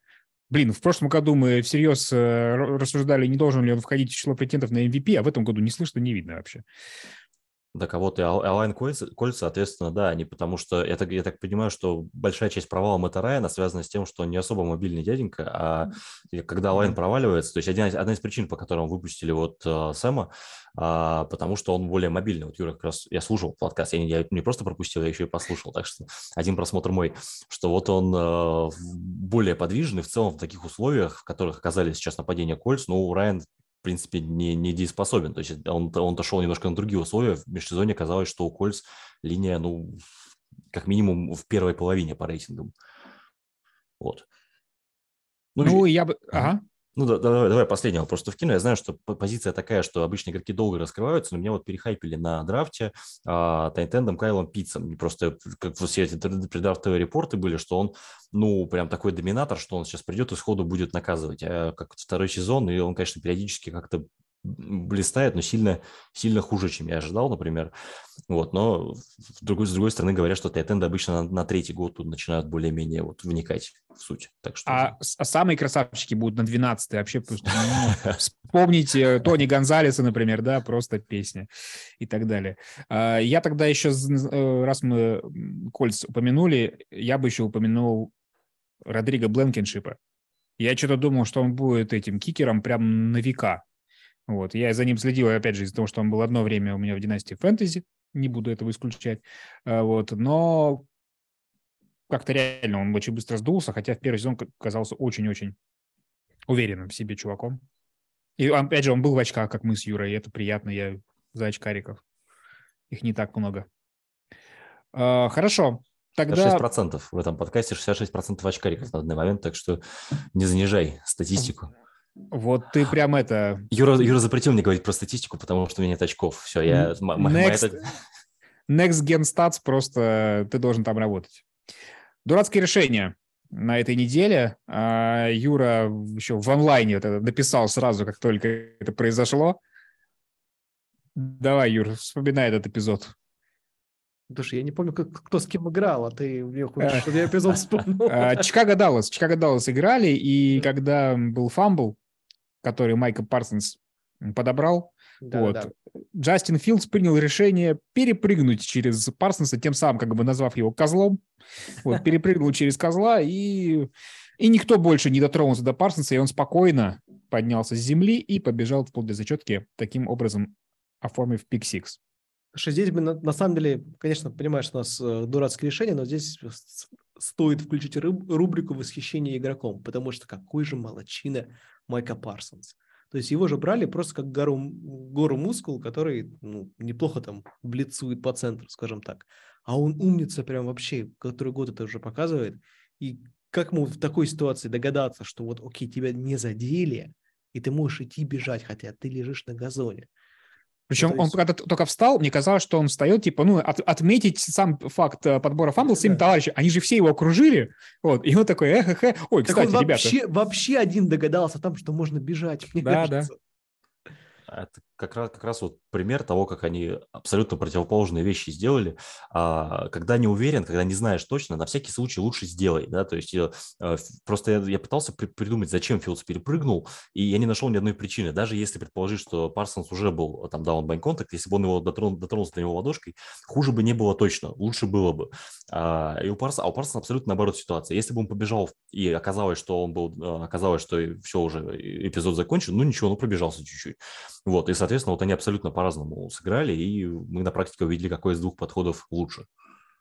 Блин, в прошлом году мы всерьез э, рассуждали, не должен ли он входить в число претендентов на MVP, а в этом году не слышно, не видно вообще. Да, кого-то и Ал- Алайн Кольц, соответственно, да, они потому что, я так, я так понимаю, что большая часть провала Мэтта Райана связана с тем, что он не особо мобильный дяденька, а когда Алайн Мгм. проваливается, то есть один, одна из причин, по которым выпустили вот э, Сэма, а, потому что он более мобильный. Вот Юра как раз, я слушал подкаст, я не, я не просто пропустил, я еще и послушал, так что один просмотр мой, что вот он э, более подвижный в целом в таких условиях, в которых оказались сейчас нападения Кольц, ну, Райан в принципе, не, не дееспособен. То есть он, он-то шел немножко на другие условия. В межсезонье казалось, что у Кольц линия, ну, как минимум в первой половине по рейтингам. Вот. Ну, Ну, и- я бы... Ага. Ну, да- давай, давай последнего просто вкину. Я знаю, что позиция такая, что обычно игроки долго раскрываются, но меня вот перехайпили на драфте а, тайтендом Кайлом Питцем. Просто как все эти преддрафтовые репорты были, что он, ну, прям такой доминатор, что он сейчас придет и сходу будет наказывать. А как второй сезон, и он, конечно, периодически как-то блистает, но сильно, сильно хуже, чем я ожидал, например. Вот, но с другой, с другой стороны говорят, что тайтенды обычно на, на третий год тут начинают более-менее вот вникать в суть. Так что... А, а самые красавчики будут на 12 вообще. ну, вспомните Тони Гонзалеса, например, да, просто песня и так далее. А, Я тогда еще, э, раз мы Кольц упомянули, я бы еще упомянул Родриго Бленкеншипа. Я что-то думал, что он будет этим кикером прям на века. Вот. Я за ним следил, опять же, из-за того, что он был одно время у меня в династии фэнтези, не буду этого исключать. А, Вот. Но как-то реально он очень быстро сдулся, хотя в первый сезон казался очень-очень уверенным в себе чуваком. И опять же, он был в очках, как мы с Юрой, и это приятно, я за очкариков. Их не так много. А, Хорошо, тогда... 66% в этом подкасте, 66% очкариков на данный момент, так что не занижай статистику. Вот ты прям это... Юра, Юра запретил мне говорить про статистику, потому что у меня нет очков. Все, я... м- моя Next, next Gen Stats просто ты должен там работать. Дурацкое решение на этой неделе. А, Юра еще в онлайне вот это написал сразу, как только это произошло. Давай, Юр, вспоминай этот эпизод. Слушай, я не помню, как, кто с кем играл, а ты мне Э, хочешь, чтобы я эпизод вспомнил. А, Чикаго Даллас. Чикаго Даллас играли, и когда был фамбл, который Майка Парсонс подобрал, Да, вот, да. Джастин Филдс принял решение перепрыгнуть через Парсонса, тем самым как бы назвав его козлом. Вот, перепрыгнул через козла, и, и никто больше не дотронулся до Парсонса, и он спокойно поднялся с земли и побежал вплоть до зачетки, таким образом оформив пик-сикс. Слушай, здесь бы на, на самом деле, конечно, понимаешь, у нас э, дурацкое решение, но здесь стоит включить руб- рубрику восхищения игроком, потому что какой же молочина Майка Парсонс. То есть его же брали просто как гору, гору мускул, который ну, неплохо там блицует по центру, скажем так. А он умница прям вообще, который год это уже показывает. И как ему в такой ситуации догадаться, что вот, окей, тебя не задели, и ты можешь идти бежать, хотя ты лежишь на газоне. Причем он есть- когда только встал, мне казалось, что он встает, типа, ну, от- отметить сам факт э, подбора фамбл своим Да. товарищей. Они же все его окружили. Вот, и он такой, эх, эх, эх. Ой, Так кстати, он ребята. вообще, вообще один догадался там, что можно бежать, мне Да, да. кажется. А Это как раз, как раз вот пример того, как они абсолютно противоположные вещи сделали. А, когда не уверен, когда не знаешь точно, на всякий случай лучше сделай. Да? То есть а, просто я, я пытался при, придумать, зачем Филдс перепрыгнул, и я не нашел ни одной причины. Даже если предположить, что Парсонс уже был там down by contact, если бы он его дотрон, дотронулся до него ладошкой, хуже бы не было точно, лучше было бы. А, и у Парсонса, а у Парсонса абсолютно наоборот ситуация. Если бы он побежал и оказалось, что он был, оказалось, что все уже эпизод закончен, ну ничего, ну пробежался чуть-чуть. Вот, и, соответственно, вот они абсолютно по-разному сыграли, и мы на практике увидели, какой из двух подходов лучше.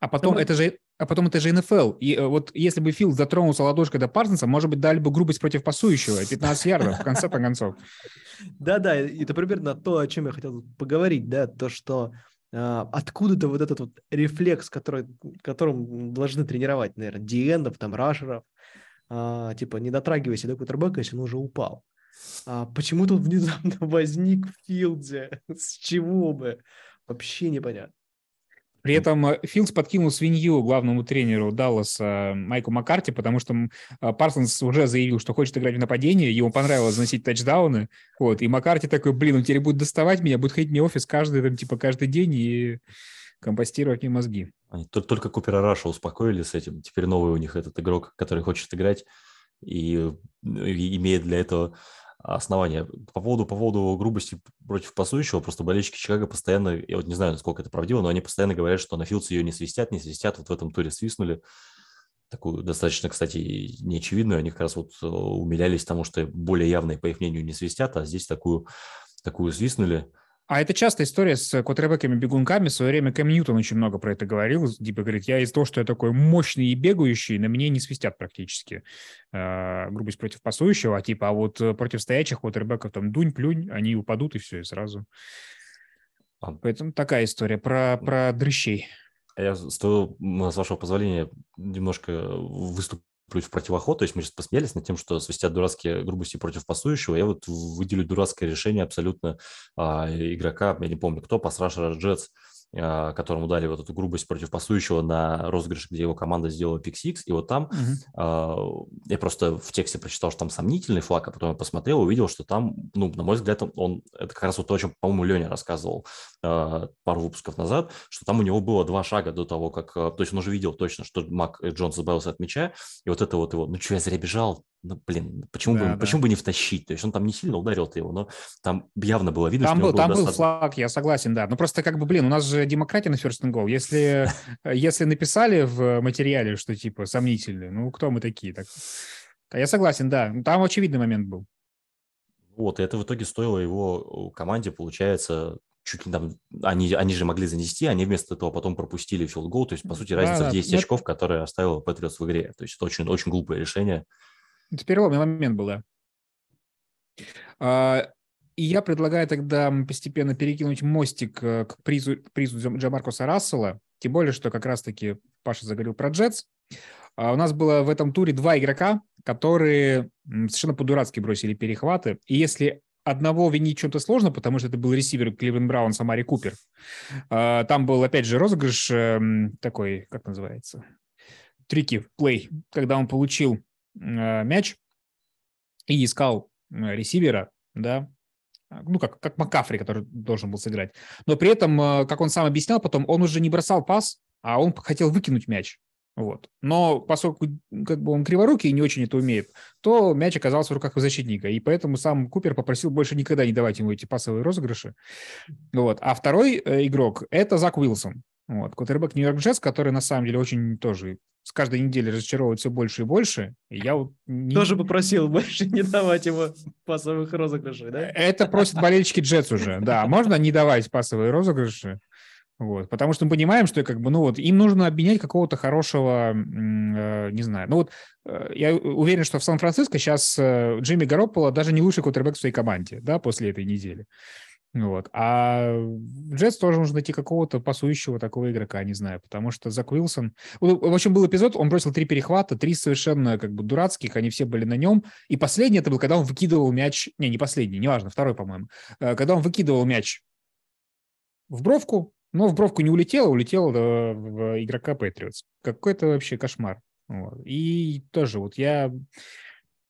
А потом, это же, а потом это же НФЛ. И э, вот если бы Фил затронулся ладошкой до Парсонса, может быть, дали бы грубость против пасующего, 15 ярдов в конце концов. Да-да, это примерно то, о чем я хотел поговорить, да, то, что а, откуда-то вот этот вот рефлекс, который, которым должны тренировать, наверное, диендов, там, рашеров, а, типа, не дотрагивайся до кутербека, если он уже упал. А почему тут внезапно возник в филде? С чего бы? Вообще непонятно. При этом э, Филдс подкинул свинью главному тренеру Далласа Майку Маккарти, потому что э, Парсонс уже заявил, что хочет играть в нападение, ему понравилось заносить тачдауны, вот, и Маккарти такой, блин, он теперь будет доставать меня, будет ходить мне в офис каждый, там, типа, каждый день и компостировать мне мозги. Они только Купера Раша успокоили с этим, теперь новый у них этот игрок, который хочет играть и, ну, и имеет для этого основания. По поводу, по поводу грубости против пасующего, просто болельщики Чикаго постоянно, я вот не знаю, насколько это правдиво, но они постоянно говорят, что на Филдсе ее не свистят, не свистят. Вот в этом туре свистнули. Такую достаточно, кстати, неочевидную. Они как раз вот э, умилялись тому, что более явные, по их мнению, не свистят, а здесь такую, такую свистнули. А это частая история с квотербеками-бегунками. В свое время Кэм Ньютон очень много про это говорил. Типа говорит, я из-за того, что я такой мощный и бегающий, на мне не свистят практически. Э, грубость против пасующего, а типа, а вот э, против стоячих квотербеков там дунь-плюнь, они упадут и все, и сразу. А. Поэтому такая история про, про дрыщей. Я, с, с вашего позволения, немножко выступлю в противоход. То есть мы сейчас посмеялись над тем, что свистят дурацкие грубости против пасующего. Я вот выделю дурацкое решение абсолютно а, игрока, я не помню кто, пасрашера Джетс, которому дали вот эту грубость против пасующего на розыгрыше, где его команда сделала пик-сикс, и вот там угу. я просто в тексте прочитал, что там сомнительный флаг, а потом я посмотрел, увидел, что там, ну, на мой взгляд, он, он это как раз вот то, о чем, по-моему, Леня рассказывал а, пару выпусков назад, что там у него было два шага до того, как, то есть он уже видел точно, что Мак Джонс избавился от мяча, и вот это вот его, ну что, я зря бежал, ну, блин, почему, да, бы, да. почему бы не втащить? То есть он там не сильно ударил его, но там явно было видно, там что был, Там достаточно... был флаг, я согласен, да. Ну, просто как бы, блин, у нас же демократия на first and goal. Если, если написали в материале, что типа сомнительный, ну, кто мы такие? Так... Я согласен, да. Там очевидный момент был. Вот, и это в итоге стоило его команде, получается, чуть ли там, они, они же могли занести, они вместо этого потом пропустили филдгол, то есть, по сути, разница да, в 10 да. очков, которая оставила Патриотс в игре. То есть это очень, очень глупое решение. Это переломный момент был, да. А, и я предлагаю тогда постепенно перекинуть мостик э, к призу, к призу Джамаркуса Рассела, тем более, что как раз-таки Паша заговорил про Джетс. А у нас было в этом туре два игрока, которые совершенно по-дурацки бросили перехваты. И если одного винить чем-то сложно, потому что это был ресивер Кливленд Браунс, Амари Купер. А, там был, опять же, розыгрыш эм, такой, как называется, трики, плей, когда он получил мяч и искал э, ресивера, да, ну, как, как Макафри, который должен был сыграть. Но при этом, э, как он сам объяснял потом, он уже не бросал пас, а он хотел выкинуть мяч. Вот. Но поскольку как бы он криворукий и не очень это умеет, то мяч оказался в руках защитника. И поэтому сам Купер попросил больше никогда не давать ему эти пасовые розыгрыши. Вот. А второй игрок – это Зак Уилсон. Вот. Кутербэк Нью-Йорк Джетс, который на самом деле очень тоже с каждой недели разочаровывает все больше и больше. И я вот не... Тоже попросил больше не давать ему пасовых розыгрышей, да? Это просят болельщики Джетс уже, да. Можно не давать пасовые розыгрыши? Вот, потому что мы понимаем, что как бы, ну вот, им нужно обменять какого-то хорошего, э, не знаю, ну вот, э, я уверен, что в Сан-Франциско сейчас э, Джимми Гаропполо даже не лучший кутербэк в своей команде, да, после этой недели. Вот. А в Джетс тоже нужно найти какого-то пасующего такого игрока, не знаю, потому что Зак Уилсон... В общем, был эпизод, он бросил три перехвата, три совершенно как бы дурацких, они все были на нем. И последний это был, когда он выкидывал мяч... Не, не последний, неважно, второй, по-моему. Э, когда он выкидывал мяч в бровку, но в бровку не улетел, а улетел в игрока Патриотс. Какой-то вообще кошмар. Вот. И тоже вот я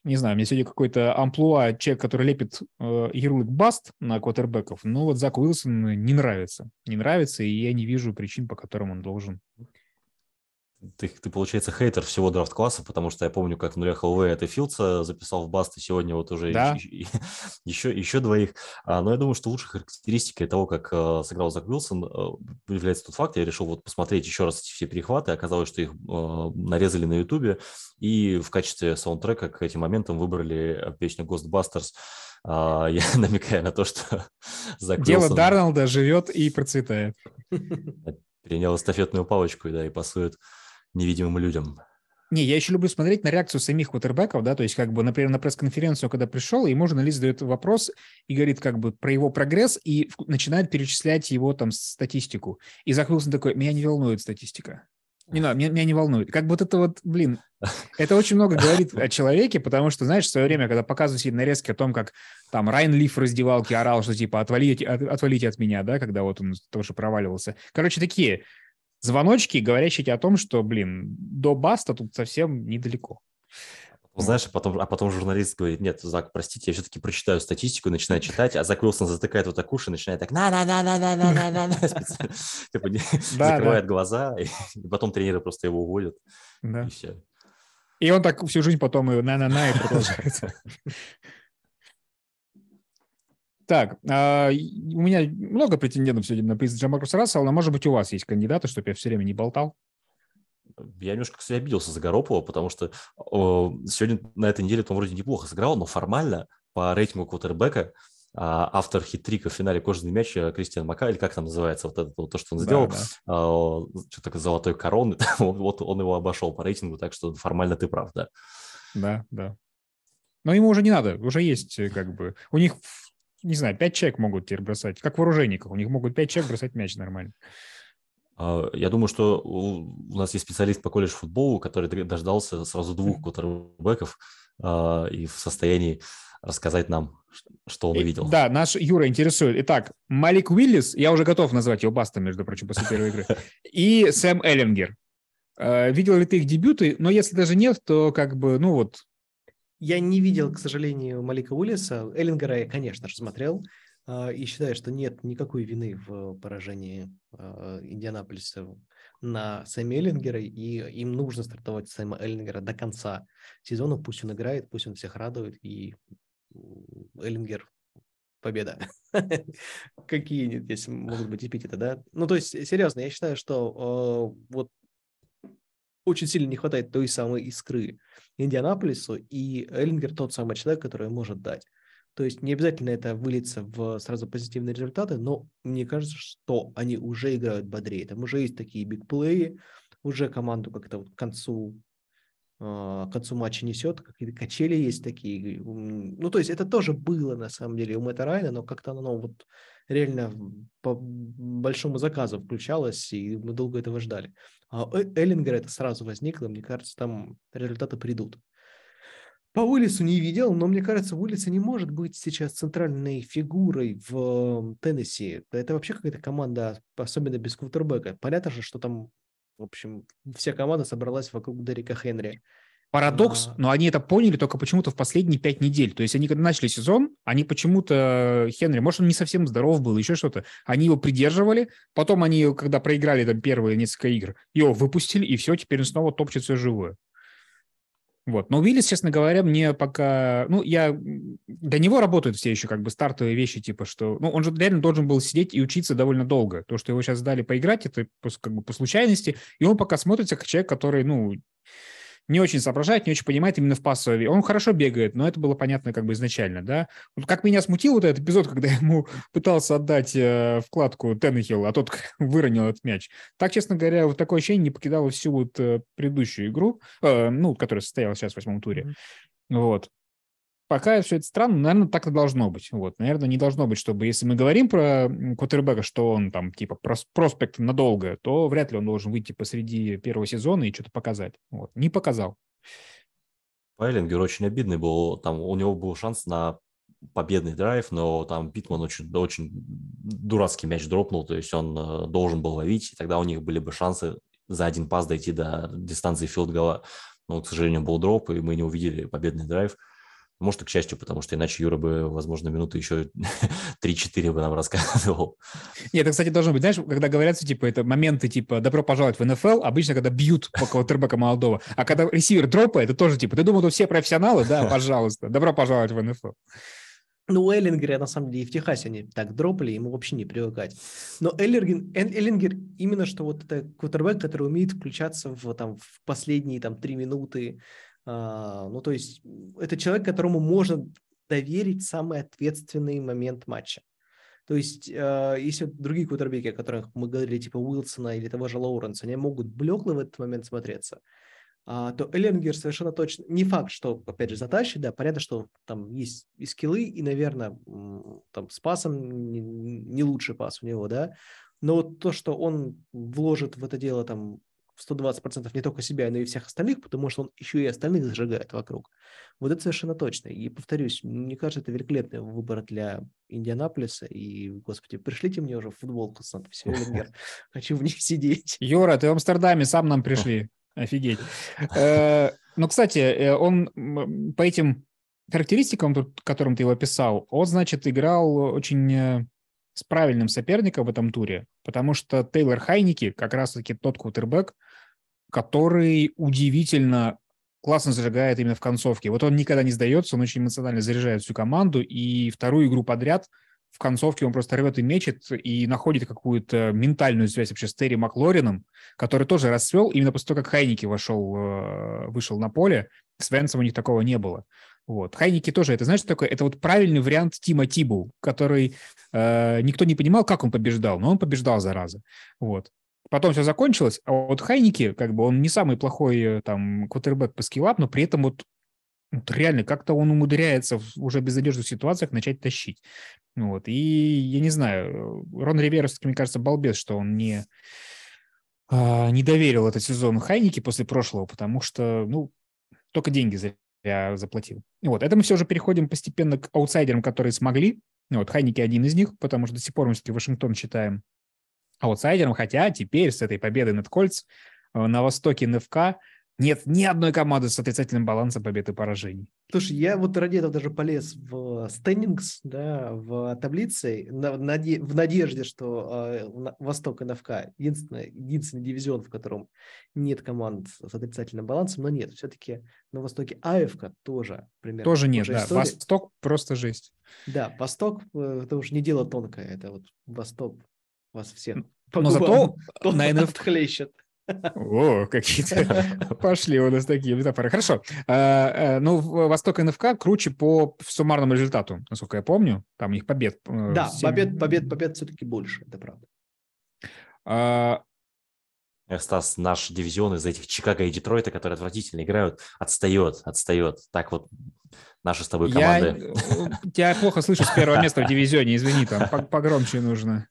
не знаю, мне сегодня какой-то амплуа, человек, который лепит э, ярлык баст на квотербеков, но вот Зак Уилсон не нравится. Не нравится, и я не вижу причин, по которым он должен ты, ты, получается, хейтер всего драфт-класса, потому что я помню, как в нулях ЛВ это Филдса записал в Баст, и сегодня вот уже да. еще, еще, еще двоих. А, но я думаю, что лучшей характеристикой того, как э, сыграл Зак Уилсон, э, является тот факт, я решил вот посмотреть еще раз эти все перехваты, оказалось, что их э, нарезали на Ютубе, и в качестве саундтрека к этим моментам выбрали песню Ghostbusters. Uh, я намекаю на то, что Зак Дело Уилсон... Дарнолда живет и процветает. Перенял эстафетную палочку да, и пасует невидимым людям. Не, я еще люблю смотреть на реакцию самих квотербеков, да, то есть как бы, например, на пресс-конференцию, когда пришел, ему журналист задает вопрос и говорит как бы про его прогресс и начинает перечислять его там статистику. И Зак такой, меня не волнует статистика. Не надо, меня, меня не волнует. Как вот это вот, блин, это очень много говорит о человеке, потому что, знаешь, в свое время, когда показывают нарезки о том, как там Райан Лиф в раздевалке орал, что типа отвалите, от, отвалите от меня, да, когда вот он тоже проваливался. Короче, такие звоночки, говорящие о том, что, блин, до Баста тут совсем недалеко. Знаешь, а потом, а потом журналист говорит, нет, Зак, простите, я все-таки прочитаю статистику, начинает читать, а Зак Уилсон затыкает вот так уши, начинает так на на на на на на на на на закрывает глаза, и потом тренеры просто его уводят, и все. И он так всю жизнь потом и на-на-на и продолжается. Так, а, у меня много претендентов сегодня на приз Джамаркуса Рассела, но, может быть, у вас есть кандидаты, чтобы я все время не болтал? Я немножко, кстати, обиделся за Гаропова, потому что о, сегодня на этой неделе он вроде неплохо сыграл, но формально по рейтингу квотербека а, автор хитрика в финале «Кожаный мяч» Кристиан Мака, или как там называется, вот это вот то, что он сделал, да, да. Что такое золотой короны, вот он его обошел по рейтингу, так что формально ты прав, да. Да, да. Но ему уже не надо, уже есть э, как бы... У них не знаю, пять человек могут теперь бросать, как в оружейниках, у них могут пять человек бросать мяч нормально. А, я думаю, что у нас есть специалист по колледж футболу, который дождался сразу двух квотербеков а, и в состоянии рассказать нам, что он увидел. Да, наш Юра интересует. Итак, Малик Уиллис, я уже готов назвать его бастом, между прочим, после первой игры, и Сэм Эллингер. А, видел ли ты их дебюты? Но если даже нет, то как бы, ну вот, я не видел, к сожалению, Малика Уиллиса. Эллингера я, конечно же, смотрел. А, и считаю, что нет никакой вины в поражении а, Индианаполиса на Сэма Эллингера, и им нужно стартовать Сэма Эллингера до конца сезона. Пусть он играет, пусть он всех радует, и Эллингер победа. Какие здесь могут быть эпитеты, да? Ну, то есть, серьезно, я считаю, что э, вот очень сильно не хватает той самой искры Индианаполису, и Эллингер тот самый человек, который может дать. То есть не обязательно это выльется в сразу позитивные результаты, но мне кажется, что они уже играют бодрее. Там уже есть такие бигплеи, уже команду как-то вот к концу а, к концу матча несет, какие-то качели есть такие. Ну, то есть это тоже было на самом деле у Мэтта Райна, но как-то оно вот реально по большому заказу включалось, и мы долго этого ждали. А Эллингер это сразу возникло, мне кажется, там результаты придут. По Уиллису не видел, но мне кажется, Уиллиса не может быть сейчас центральной фигурой в Теннесси. Это вообще какая-то команда, особенно без квотербека. Понятно же, что там в общем, вся команда собралась вокруг Дерека Хенри. Парадокс, но они это поняли только почему-то в последние пять недель. То есть они когда начали сезон, они почему-то, Хенри, может, он не совсем здоров был, еще что-то, они его придерживали, потом они, когда проиграли там первые несколько игр, его выпустили, и все, теперь он снова топчет все живое. Вот. Но Уиллис, честно говоря, мне пока... Ну, я... До него работают все еще как бы стартовые вещи, типа, что... Ну, он же реально должен был сидеть и учиться довольно долго. То, что его сейчас дали поиграть, это как бы по случайности. И он пока смотрится как человек, который, ну, не очень соображает, не очень понимает именно в пассовой. Он хорошо бегает, но это было понятно как бы изначально, да. Вот как меня смутил вот этот эпизод, когда я ему пытался отдать э, вкладку Теннехилл, а тот выронил этот мяч. Так, честно говоря, вот такое ощущение не покидало всю вот э, предыдущую игру, э, ну, которая состоялась сейчас в восьмом туре. Mm-hmm. Вот пока все это странно, наверное, так и должно быть. Вот, наверное, не должно быть, чтобы, если мы говорим про Квотербека, что он там типа проспект надолго, то вряд ли он должен выйти посреди первого сезона и что-то показать. Вот, не показал. Пайлингер очень обидный был. Там у него был шанс на победный драйв, но там Питман очень, очень дурацкий мяч дропнул, то есть он э, должен был ловить, и тогда у них были бы шансы за один пас дойти до дистанции филд гола. Но, к сожалению, был дроп, и мы не увидели победный драйв. Может, и к счастью, потому что иначе Юра бы, возможно, минуты еще 3-4 бы нам рассказывал. Нет, это, кстати, должно быть, знаешь, когда говорят, типа, это моменты, типа, добро пожаловать в НФЛ, обычно, когда бьют по квотербека молодого, а когда ресивер дропает, это тоже, типа, ты думал, тут все профессионалы? Да, пожалуйста, добро пожаловать в НФЛ. Ну, у Эллингера, на самом деле, и в Техасе они так дропали, ему вообще не привыкать. Но Эллингер, Эллингер именно что вот это квотербек, который умеет включаться в, там, в последние там, три минуты. А, ну, то есть это человек, которому можно доверить самый ответственный момент матча. То есть, э, если другие квотербеки, о которых мы говорили, типа Уилсона или того же Лоуренса, они могут блекло в этот момент смотреться, а, то Эллингер совершенно точно, не факт, что, опять же, затащит, да, понятно, что там есть и скиллы, и, наверное, там с пасом не, не лучший пас у него, да, но вот то, что он вложит в это дело там 120% не только себя, но и всех остальных, потому что он еще и остальных зажигает вокруг. Вот это совершенно точно. И повторюсь, мне кажется, это великолепный выбор для Индианаполиса. И, господи, пришлите мне уже футболку с надписью Эллингер. Хочу в них сидеть. Юра, ты в Амстердаме сам нам пришли. Офигеть. Э, ну, кстати, э, он по этим характеристикам, которым ты его описал, он, значит, играл очень э, с правильным соперником в этом туре, потому что Тейлор Хайники как раз-таки тот кутербэк, который удивительно классно зажигает именно в концовке. Вот он никогда не сдается, он очень эмоционально заряжает всю команду, и вторую игру подряд – в концовке он просто рвет и мечет и находит какую-то ментальную связь вообще с Терри Маклорином, который тоже расцвел именно после того, как Хайники вошел, э, вышел на поле. С Венсом у них такого не было. Вот. Хайники тоже, это знаешь, такое? Это вот правильный вариант Тима Тибу, который э, никто не понимал, как он побеждал, но он побеждал, зараза. Вот. Потом все закончилось, а вот Хайники, как бы, он не самый плохой э, там квотербек по скиллап, но при этом вот вот реально, как-то он умудряется в уже безнадежных ситуациях начать тащить. Вот. И я не знаю, Рон Ривера, мне кажется, балбес, что он не, а, не доверил этот сезон Хайнике после прошлого, потому что, ну, только деньги зря заплатил. Вот. Это мы все же переходим постепенно к аутсайдерам, которые смогли. Вот, Хайники один из них, потому что до сих пор мы все-таки Вашингтон считаем аутсайдером, хотя теперь с этой победой над Кольц э, на востоке НФК нет ни одной команды с отрицательным балансом побед и поражений. Слушай, я вот ради этого даже полез в стендингс, да, в таблице, на, в надежде, что э, Восток НФК единственный, единственный дивизион, в котором нет команд с отрицательным балансом, но нет, все-таки на Востоке АФК тоже примерно. Тоже нет, да. История. Восток просто жесть. Да, Восток, э, это уже не дело тонкое, это вот Восток вас всех. Но зато на НФК хлещет. О, какие-то пошли у нас такие метафоры. Хорошо. А, а, ну, Восток НФК круче по суммарному результату, насколько я помню. Там их побед. Э, да, побед, побед, побед все-таки больше, это правда. А, Стас, наш дивизион из этих Чикаго и Детройта, которые отвратительно играют, отстает, отстает. Так вот, наши с тобой команды. Я тебя плохо слышу с первого места в дивизионе, извини, там погромче нужно.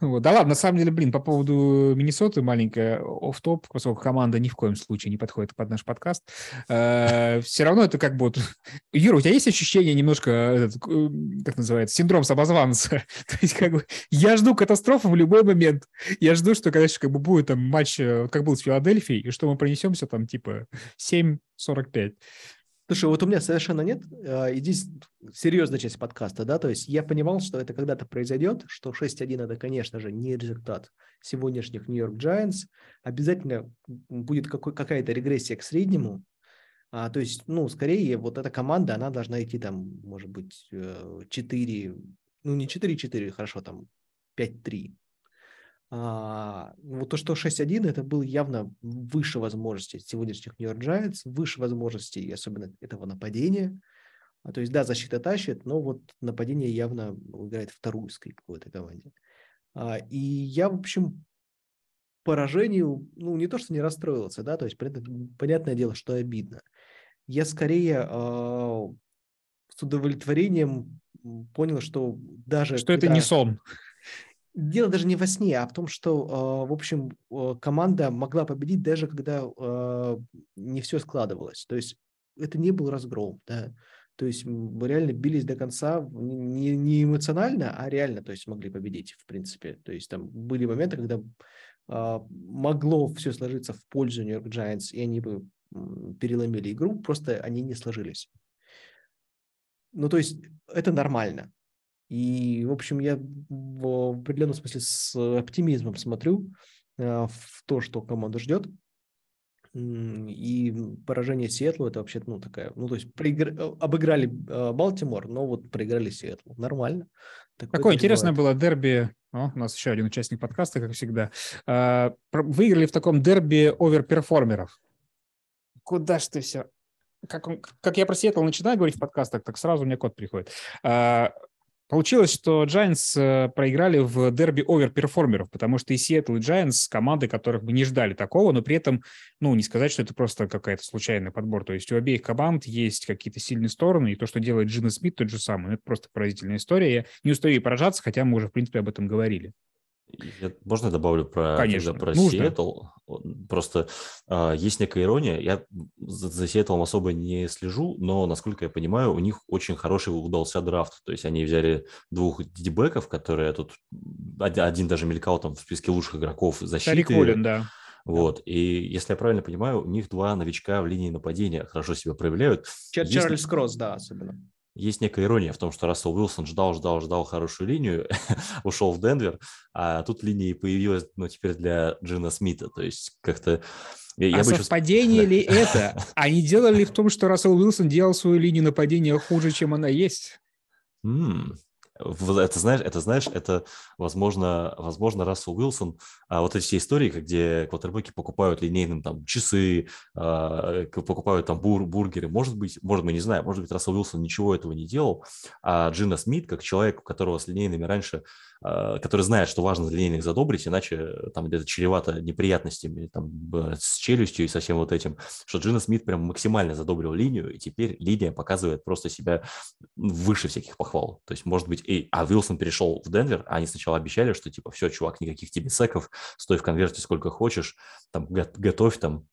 Вот. Да ладно, на самом деле, блин, по поводу Миннесоты маленькая оф топ поскольку команда ни в коем случае не подходит под наш подкаст. Э, все равно это как бы... Вот... Юра, у тебя есть ощущение немножко, этот, как называется, синдром самозванца? То есть как бы я жду катастрофы в любой момент. Я жду, что когда как бы будет там матч, э, как был с Филадельфией, и что мы пронесемся там типа 7-45. Слушай, вот у меня совершенно нет. А, и здесь серьезная часть подкаста, да, то есть я понимал, что это когда-то произойдет, что 6-1 это, конечно же, не результат сегодняшних Нью-Йорк Giants. Обязательно будет какая-то регрессия к среднему. А, то есть, ну, скорее, вот эта команда, она должна идти там, может быть, 4, э, ну, не 4-4, хорошо, там 5-3. А, вот то, что 6-1, это было явно выше возможностей сегодняшних Нью-Йорк Giants, выше возможностей, особенно этого нападения. А, то есть, да, защита тащит, но вот нападение явно играет вторую скрипку в этой команде. А, и я, в общем, поражению, ну, не то, что не расстроился, да, то есть, понятное дело, что обидно. Я скорее а, с удовлетворением понял, что даже... Что когда... это не сон дело даже не во сне, а в том, что, а, в общем, команда могла победить даже когда а, не все складывалось. То есть это не был разгром, да. То есть мы реально бились до конца не, не эмоционально, а реально, то есть могли победить, в принципе. То есть там были моменты, когда могло все сложиться в пользу Нью-Йорк Giants, и они бы переломили игру, просто они не сложились. Ну, то есть это нормально. И, в общем, я в определенном смысле с оптимизмом смотрю э, в то, что команда ждет. И поражение Сиэтлу это вообще, ну, такая, ну, то есть проигр... Э, обыграли э, Балтимор, но вот проиграли Сиэтлу. Нормально. Такое, Такое интересное бывает. было дерби. О, у нас еще один участник подкаста, как всегда. А, выиграли в таком дерби оверперформеров. Куда ж ты все? Как, он, как я про Сиэтл начинаю говорить в подкастах, так сразу у меня код приходит. Получилось, что Giants э, проиграли в дерби оверперформеров, потому что и Seattle, и Giants команды, которых мы не ждали такого, но при этом, ну, не сказать, что это просто какая-то случайный подбор. То есть у обеих команд есть какие-то сильные стороны, и то, что делает Джина Смит, тот же самый. Это просто поразительная история. Я не устаю поражаться, хотя мы уже, в принципе, об этом говорили. Я, можно я добавлю про, Конечно, про нужно. Сиэтл? Просто э, есть некая ирония. Я за, за Сиэтлом особо не слежу, но, насколько я понимаю, у них очень хороший удался драфт. То есть они взяли двух дебеков, которые тут... Один даже мелькал там в списке лучших игроков защиты. Тарик да. Вот. И если я правильно понимаю, у них два новичка в линии нападения хорошо себя проявляют. Чарльз Если... Кросс, да, особенно есть некая ирония в том, что Рассел Уилсон ждал, ждал, ждал хорошую линию, ушел в Денвер, а тут линия появилась, ну, теперь для Джина Смита. То есть как-то... Я, а я совпадение бы... ли это? Они делали в том, что Рассел Уилсон делал свою линию нападения хуже, чем она есть? Это знаешь, это знаешь, это возможно, возможно, Рассел Уилсон, а вот эти все истории, где квотербеки покупают линейным там часы, а, покупают там бур, бургеры, может быть, может, мы не знаем, может быть, Рассел Уилсон ничего этого не делал, а Джина Смит, как человек, у которого с линейными раньше а, который знает, что важно линейных задобрить, иначе там где-то чревато неприятностями там, с челюстью и со всем вот этим, что Джина Смит прям максимально задобрил линию, и теперь линия показывает просто себя выше всяких похвал. То есть, может быть, и, а Вилсон перешел в Денвер, а они сначала обещали, что типа, все, чувак, никаких тебе секов, стой в конверте сколько хочешь, там, готовь там,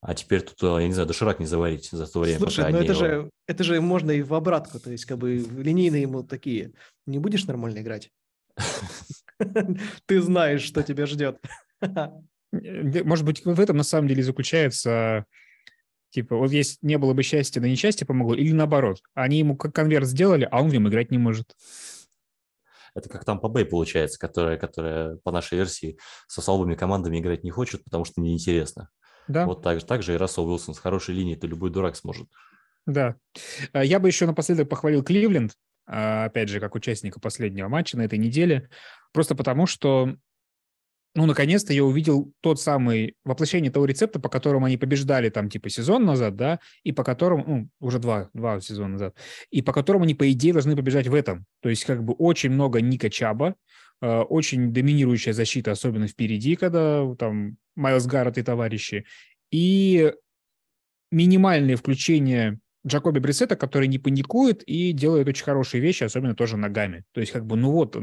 а теперь тут, э, я не знаю, доширак не заварить за то время, Слушай, но это, его... же, это же можно и в обратку, то есть как бы линейные ему такие. Не будешь нормально играть? Ты знаешь, что тебя ждет. Может быть, в этом на самом деле заключается Типа, вот если не было бы счастья, да несчастье помогло, или наоборот. Они ему как конверт сделали, а он в нем играть не может. Это как там по Бэй получается, которая, которая по нашей версии со слабыми командами играть не хочет, потому что неинтересно. Да. Вот так, так же и Рассел Уилсон с хорошей линией, то любой дурак сможет. Да. А я бы еще напоследок похвалил Кливленд, а, опять же, как участника последнего матча на этой неделе, просто потому что, ну, наконец-то я увидел тот самый воплощение того рецепта, по которому они побеждали там типа сезон назад, да, и по которому, ну, уже два, два сезона назад, и по которому они, по идее, должны побежать в этом. То есть как бы очень много Ника Чаба, а, очень доминирующая защита, особенно впереди, когда там Майлз Гаррет и товарищи, и минимальное включение Джакоби Брисета, который не паникует и делает очень хорошие вещи, особенно тоже ногами. То есть, как бы, ну вот,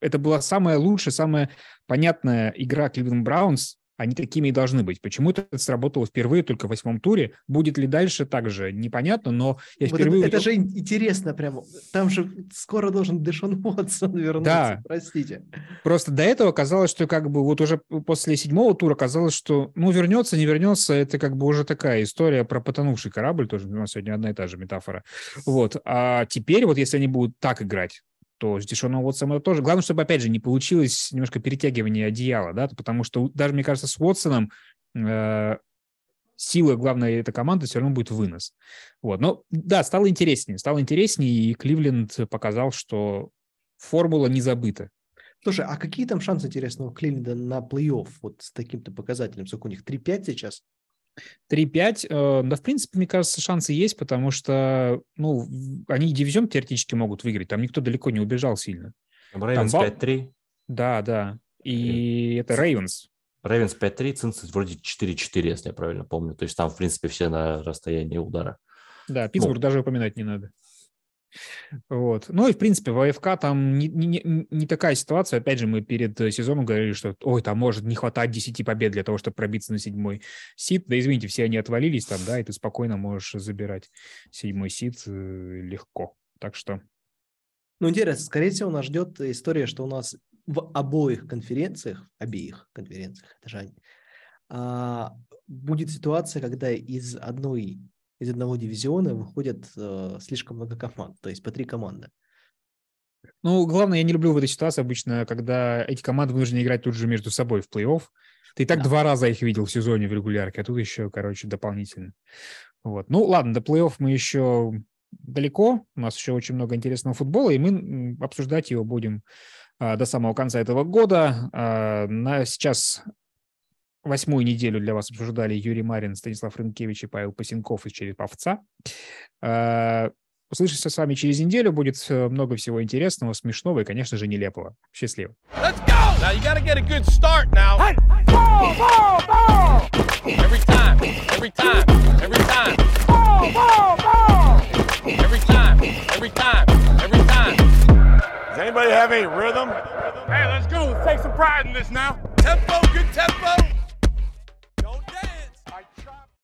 это была самая лучшая, самая понятная игра Кливленд Браунс они такими и должны быть. Почему это сработало впервые только в восьмом туре? Будет ли дальше так же, непонятно, но я вот впервые... Это, это же интересно прямо. Там же скоро должен Дэшон Уотсон вернуться, да. простите. Просто до этого казалось, что как бы вот уже после седьмого тура казалось, что ну вернется, не вернется, это как бы уже такая история про потонувший корабль, тоже у нас сегодня одна и та же метафора. Вот. А теперь вот если они будут так играть, то с Дешоном Уотсоном тоже. Главное, чтобы, опять же, не получилось немножко перетягивание одеяла, да, потому что даже, мне кажется, с Уотсоном э, сила, главная этой команды все равно будет вынос. Вот. Но да, стало интереснее. Стало интереснее, и Кливленд показал, что формула не забыта. Слушай, а какие там шансы, интересно, у Кливленда на плей-офф вот с таким-то показателем? Сколько у них? 3-5 сейчас? 3-5, э, да, в принципе, мне кажется, шансы есть, потому что, ну, они дивизион теоретически могут выиграть, там никто далеко не убежал сильно. Рейвенс 5-3. Да, да, и это Рейвенс. Рейвенс 5-3, Цинцит вроде 4-4, если я правильно помню, то есть там, в принципе, все на расстоянии удара. Да, Питтсбург ну, даже упоминать не надо. Вот. Ну и, в принципе, в АФК там не, не, не такая ситуация. Опять же, мы перед э, сезоном говорили, что ой, там может не хватать 10 побед для того, чтобы пробиться на седьмой сид. Да извините, все они отвалились там, да, и ты спокойно можешь забирать седьмой сид э, легко. Так что... Ну, интересно, скорее всего, нас ждет история, что у нас в обоих конференциях, обеих конференциях, это же они, а, будет ситуация, когда из одной из одного дивизиона выходят э, слишком много команд, то есть по три команды. Ну, главное, я не люблю в этой ситуации обычно, когда эти команды вынуждены играть тут же между собой в плей-офф. Ты и так да. два раза их видел в сезоне в регулярке, а тут еще, короче, дополнительно. Вот. Ну, ладно, до плей-офф мы еще далеко. У нас еще очень много интересного футбола, и мы обсуждать его будем а, до самого конца этого года. А, на сейчас восьмую неделю для вас обсуждали Юрий Марин, Станислав Рынкевич и Павел Пасенков из Череповца. А, услышимся с вами через неделю. Будет э, много всего интересного, смешного и, конечно же, нелепого. Счастливо. Let's go! Now you gotta get a good start now. Hey, ball, ball, ball! Every time, every time, every time. Ball, ball, ball! Every time, every time, every time. Does anybody have any rhythm? Hey, let's go. Let's take some pride in this now. Tempo, good tempo.